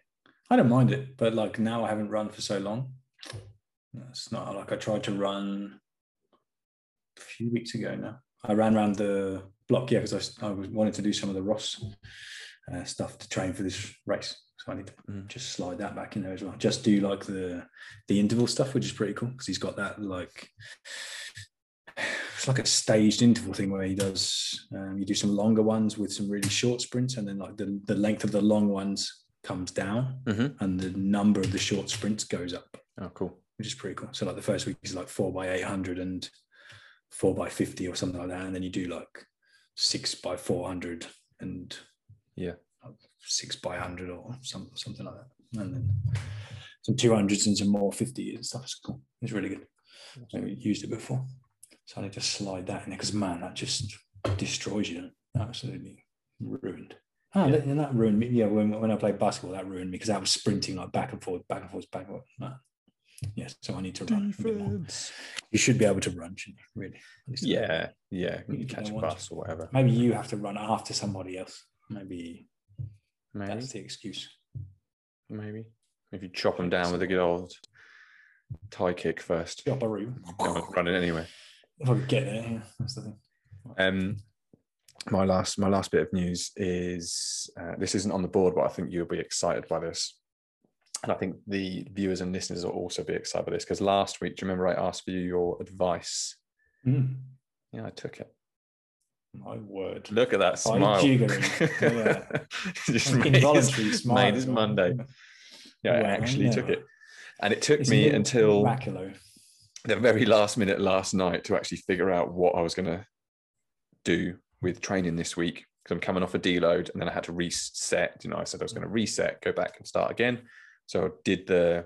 S1: I don't mind it, but like now I haven't run for so long. It's not like I tried to run a few weeks ago now. I ran around the block, yeah, because I, was wanted to do some of the Ross uh, stuff to train for this race. So I need to
S2: Mhm.
S1: just slide that back in there as well. Just do like the the interval stuff, which is pretty cool because he's got that like it's like a staged interval thing where he does um, you do some longer ones with some really short sprints and then like the, the length of the long ones comes down
S2: Mhm.
S1: and the number of the short sprints goes up
S2: oh, cool.
S1: which is pretty cool so like the first week is like four by 800 and four by 50 or something like that and then you do like six by 400 and
S2: Yeah.
S1: six by 100 or some, something like that and then some 200s and some more 50 and stuff it's cool it's really good I've used it before so I need to slide that in there because man, that just destroys you. Absolutely ruined. Ah,
S2: Yeah.
S1: and that ruined me. Yeah, when, when I played basketball, that ruined me because I was sprinting like back and forth, back and forth, back and forth. Man. Yes, so I need to run. a bit more. You should be able to run, shouldn't you? Really? At least I-
S2: Yeah, yeah.
S1: You
S2: You catch a
S1: want to.
S2: bus or whatever.
S1: Maybe you have to run after somebody else. Maybe
S2: Maybe,
S1: that's the excuse.
S2: maybe. If you chop them down with a good old Thai kick first,
S1: Chop a room.
S2: running anyway.
S1: If I could get there, yeah, that's the thing.
S2: Um, my last my last bit of news is uh, this isn't on the board, but I think you'll be excited by this, and I think the viewers and listeners will also be excited by this because last week, do you remember I asked for you your advice?
S1: Mm,
S2: Yeah, I took it.
S1: My word.
S2: Look at that smile. (laughs)
S1: Yeah.
S2: Just made his,
S1: smile.
S2: made his. Monday. Yeah, I
S1: Well,
S2: actually took it, and it took me until the very last minute last night to actually figure out what I was going to do with training this week because I'm coming off a deload and then I had to reset. You know, I said I was going to reset, go back and start again. So I did the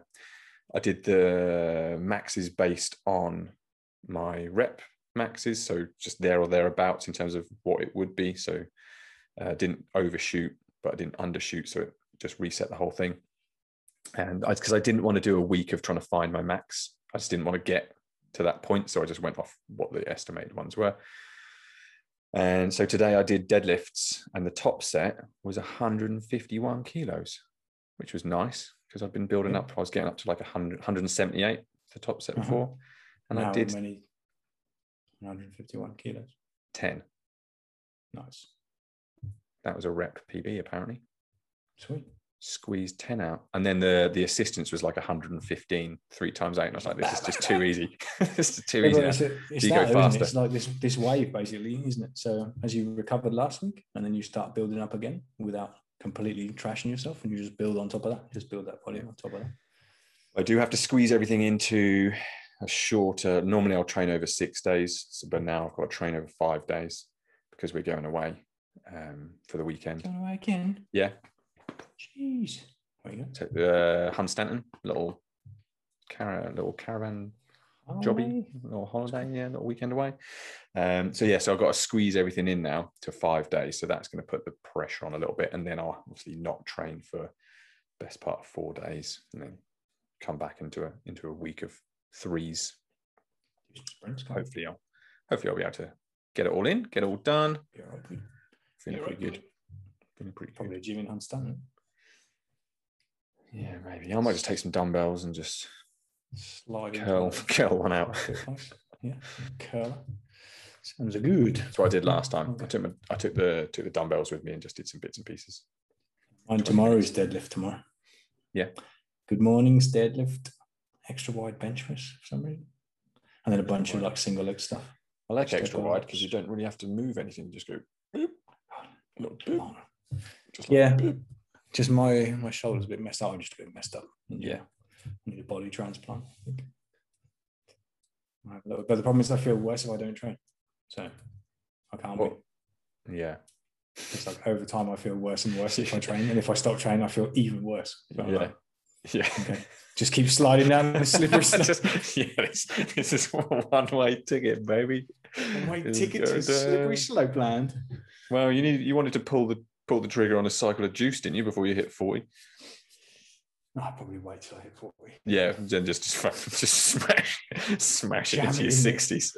S2: I did the maxes based on my rep maxes, so just there or thereabouts in terms of what it would be. So uh, didn't overshoot, but I didn't undershoot, so it just reset the whole thing. And I because I, didn't want to do a week of trying to find my max, I just didn't want to get to that point, so I just went off what the estimated ones were. And so today I did deadlifts, and the top set was 151 kilos, which was nice because I've been building up. I was getting up to like 100, 178 the top set
S1: Uh-huh.
S2: before, and
S1: Now
S2: I did
S1: many 151 kilos.
S2: 10.
S1: Nice.
S2: That was a rep PB apparently.
S1: Sweet.
S2: Squeezed 10 out, and then the the assistance was like 115 three times eight. And I was like, this is just too easy. (laughs) this is too
S1: Yeah,
S2: easy.
S1: it's, a- it's
S2: you
S1: that,
S2: go
S1: though, it?
S2: faster.
S1: It's like this this wave basically, isn't it? So as you recovered last week, and then you start building up again without completely trashing yourself, and you just build on top of that. Just build that volume on top of that.
S2: I do have to squeeze everything into a shorter. Normally, I'll train over six days, so- but now I've got to train over five days because we're going away um, for the weekend.
S1: Going away again.
S2: Yeah,
S1: Jeez. There you
S2: so, uh, Hunstanton, little car- little caravan jobby, little holiday, yeah, little weekend away. Um, so yeah, so I've got to squeeze everything in now to five days. So that's going to put the pressure on a little bit, and then I'll obviously not train for best part of four days, and then come back into a into a week of threes. Hopefully, I'll hopefully I'll be able to get it all in, get it all done.
S1: all right, buddy.
S2: Feeling pretty
S1: right,
S2: good. Feeling pretty good.
S1: Probably a gym in Hunstanton.
S2: Yeah, maybe I might just take some dumbbells and just
S1: Slide
S2: curl curl one out. (laughs)
S1: Yeah, curl. Sounds good.
S2: That's what I did last time. I took my, I took the took the dumbbells with me and just did some bits and pieces.
S1: And
S2: 20
S1: tomorrow's deadlift tomorrow.
S2: Yeah.
S1: Good morning's deadlift, extra wide bench press for some reason. And then a bunch of like single leg stuff.
S2: I like
S1: Step
S2: extra wide because you don't really have to move anything. You just go boop, boop, just like
S1: Yeah.
S2: boop.
S1: Just my my shoulder's a bit messed up. I'm just a bit messed up.
S2: Yeah.
S1: I need a body transplant. I think. I have a little- But the problem is I feel worse if I don't train. So I can't
S2: Well,
S1: be.
S2: Yeah,
S1: It's like over time I feel worse and worse if I (laughs) train. And if I stop training, I feel even worse.
S2: Yeah,
S1: like,
S2: yeah.
S1: okay. Just keep sliding down the slippery (laughs) slope.
S2: Just- yeah, this, this is one way ticket, baby.
S1: One-way ticket to slippery slope land.
S2: Well, you need you wanted to pull the pull the trigger on a cycle of juice, didn't you, before you hit 40?
S1: I'll probably wait till I hit 40.
S2: Yeah, then just just, smash smash it into
S1: it
S2: your sixties.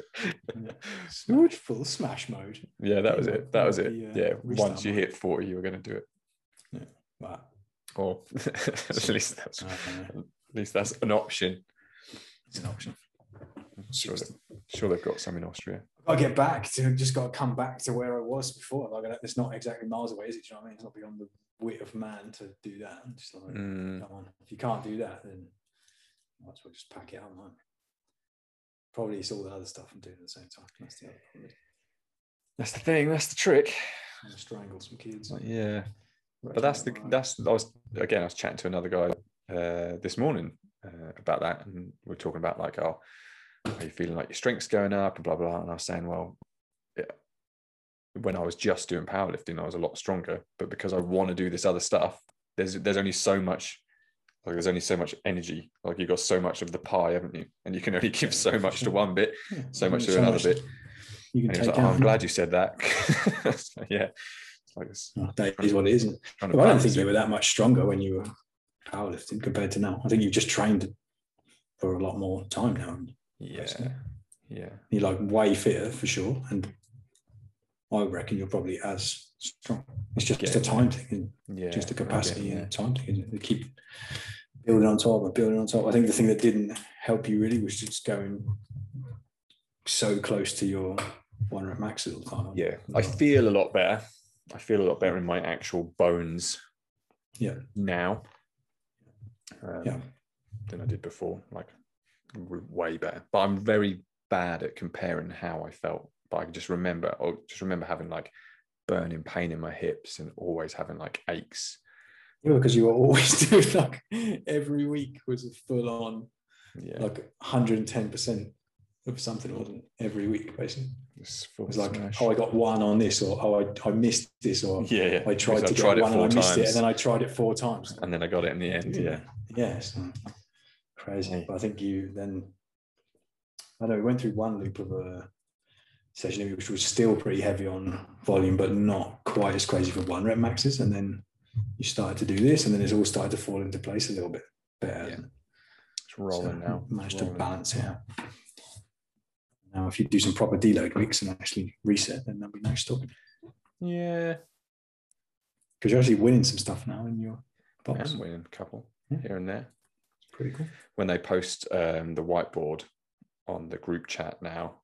S1: Smash full smash mode.
S2: Yeah, that was it. That was it. Yeah, once you hit forty, you were going to do it.
S1: But
S2: Or (laughs) at least that's
S1: I don't know.
S2: at least that's an option.
S1: It's an option.
S2: Sure, they- sure they've got some in Austria.
S1: I get back to just got to come back to where I was before. Like it's not exactly miles away, is it? Do you know what I mean? It's not beyond the wit of man to do that. I'm just like,
S2: Mm,
S1: come on. If you can't do that, then might as well just pack it up, man. Probably it's all the other stuff I'm doing at the same time. That's the other problem.
S2: that's the thing. That's the trick.
S1: I'm gonna strangle some kids.
S2: Like, yeah, but that's the that's I was again I was chatting to another guy uh, this morning uh, about that, and we are talking about like, oh, are you feeling like your strength's going up and blah blah? And I was saying, well, yeah, when I was just doing powerlifting, I was a lot stronger, but because I want to do this other stuff, there's there's only so much. Like there's only so much energy. Like you've got so much of the pie, haven't you? And you can only give so much to one bit,
S1: Yeah,
S2: so much to another
S1: much
S2: bit.
S1: You can
S2: And
S1: take
S2: like, oh. I'm glad you said that. (laughs) So, yeah, like it's
S1: Oh, that is what it is. isn't it?
S2: trying to
S1: Well, I don't think you were that much stronger when you were powerlifting compared to now. I think you've just trained for a lot more time now.
S2: Yeah,
S1: personally.
S2: yeah.
S1: You're like way fitter for sure, and I reckon you're probably as strong. It's just
S2: Yeah.
S1: a time thing, and
S2: Yeah,
S1: just a capacity
S2: it,
S1: and time thing. They keep building on top and building on top. I think the thing that didn't help you really was just going so close to your one rep max all the time.
S2: Yeah, I feel a lot better. I feel a lot better in my actual bones.
S1: Yeah.
S2: Now. Um,
S1: Yeah.
S2: Than I did before, like way better. But I'm very bad at comparing how I felt. But I can just remember, or just remember having like burning pain in my hips and always having like aches.
S1: Yeah, because you were always (laughs) doing like every week was a full on
S2: Yeah,
S1: like 110% of something, wasn't? Every week, basically.
S2: it's
S1: It was like,
S2: smash.
S1: oh, I got one on this, or oh, I, I missed this, or
S2: yeah, yeah.
S1: I tried to get one and I missed it, and then I tried it four times.
S2: and then I got it in the end. Yeah,
S1: Yes. Crazy. But I think you then, I don't know, we went through one loop of a session which was still pretty heavy on volume, but not quite as crazy for one rep maxes. And then you started to do this, and then it's all started to fall into place a little bit better.
S2: Yeah. it's rolling
S1: So
S2: now.
S1: Managed
S2: Rolling.
S1: to balance it out. Now, if you do some proper deload weeks and actually reset, then there'll be no stopping.
S2: Yeah,
S1: Because you're actually winning some stuff now in your
S2: I
S1: box.
S2: am winning a couple
S1: Yeah.
S2: here and there.
S1: It's pretty cool.
S2: when they post um, the whiteboard on the group chat now,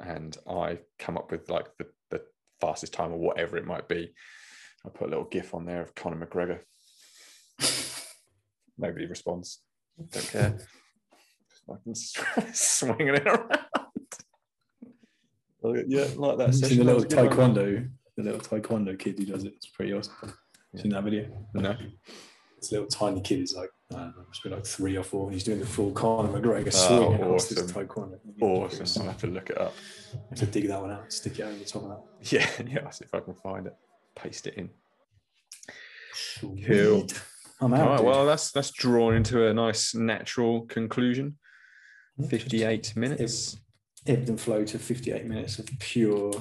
S2: and I come up with like the, the fastest time or whatever it might be, I put a little GIF on there of Conor McGregor. (laughs) Nobody responds. Don't (laughs) care. Just fucking (laughs) swinging it around. Well, yeah, like that.
S1: Seen
S2: session,
S1: the little
S2: was one.
S1: taekwondo, the little taekwondo kid who does it. It's pretty awesome. Seen that video?
S2: No.
S1: This little tiny kid is like, I don't know, must be like three or four, and he's doing the full Conor McGregor
S2: Oh,
S1: swing across this
S2: awesome.
S1: taekwondo.
S2: Awesome. I'll have to look it up.
S1: have to dig that one out, stick it over the top of that.
S2: Yeah, (laughs) yeah. I'll see if I can find it. Paste it in. Cool.
S1: I'm out.
S2: All right.
S1: dude.
S2: Well, that's that's drawn into a nice natural conclusion. Fifty-eight minutes.
S1: Ebbed and flowed to 58 minutes of pure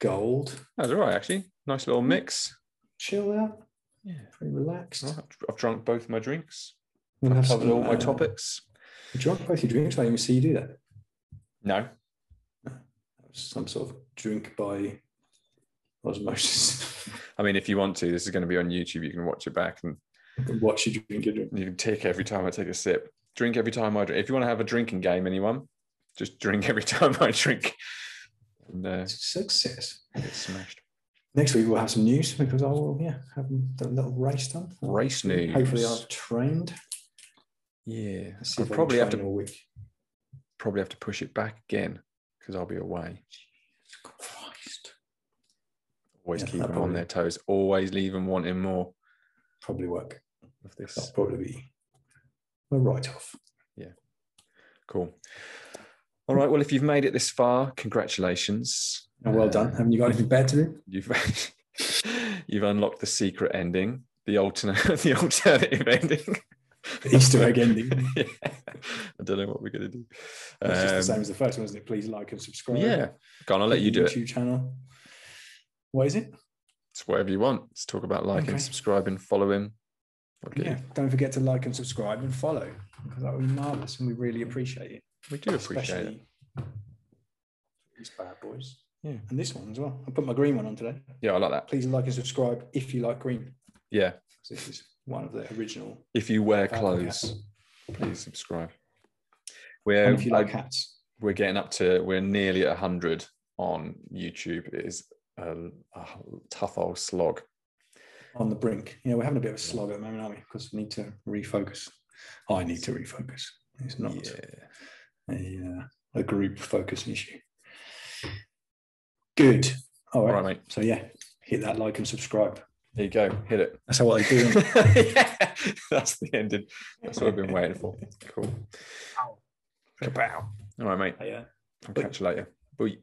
S1: gold.
S2: That's all right, actually. Nice little mix.
S1: Chill out,
S2: Yeah.
S1: pretty relaxed.
S2: Right, I've drunk both my drinks.
S1: We'll
S2: I've covered
S1: some,
S2: all my
S1: uh,
S2: topics.
S1: You drunk both your drinks? I didn't even see you do that.
S2: No.
S1: That was some sort of drink by osmosis. (laughs)
S2: I mean, if you want to, this is going to be on YouTube. You can watch it back and
S1: Watch you drink your drink.
S2: you can tick every time I take a sip. Drink every time I drink. If you want to have a drinking game, anyone, just drink every time I drink. And uh,
S1: Success.
S2: get smashed.
S1: Next week we'll have some news because I will, yeah, have a little race done.
S2: Race news.
S1: Hopefully I've trained.
S2: Yeah.
S1: I
S2: probably have to
S1: week.
S2: probably have to push it back again because I'll be away.
S1: Christ.
S2: Always
S1: Yeah,
S2: keep them on their toes. Always leave them wanting more
S1: Probably work.
S2: of this.
S1: That'll probably be a write off. Yeah.
S2: Cool. All right. Well, if you've made it this far, congratulations.
S1: well done. Haven't you got anything better to do?
S2: You've (laughs) you've unlocked the secret ending, the alternate, (laughs) the alternative ending.
S1: The Easter egg ending. (laughs)
S2: yeah. I don't know what we're gonna do.
S1: It's just the
S2: Um,
S1: same as the first one, isn't it? Please like and subscribe.
S2: yeah. Go on. I'll let you do it.
S1: YouTube channel. What is it?
S2: It's whatever you want. Let's talk about liking,
S1: Okay.
S2: subscribing, following. Okay.
S1: Yeah. Don't forget to like and subscribe and follow because that would be marvelous and we really appreciate it.
S2: We do appreciate it.
S1: These bad boys.
S2: Yeah.
S1: And this one as well. I put my green one on today.
S2: Yeah, I like that.
S1: Please like and subscribe if you like green.
S2: Yeah.
S1: This is one of the original.
S2: If you wear clothes, please subscribe.
S1: And
S2: We're
S1: if you like hats.
S2: we're getting up to we're nearly at hundred on YouTube. It is a, a tough old slog.
S1: on the brink. You know, we're having a bit of a slog at the moment, aren't we? Because we need to refocus. I need to refocus. It's not
S2: Yeah.
S1: A, uh, a group focus issue. Good. All
S2: All
S1: right.
S2: right, mate.
S1: So yeah, hit that like and subscribe.
S2: There you go. Hit it.
S1: That's how what they do. (laughs)
S2: yeah, that's the ending. That's what I've been waiting for. Cool.
S1: Kapow.
S2: All right, mate.
S1: Yeah.
S2: I'll catch you later. Bye.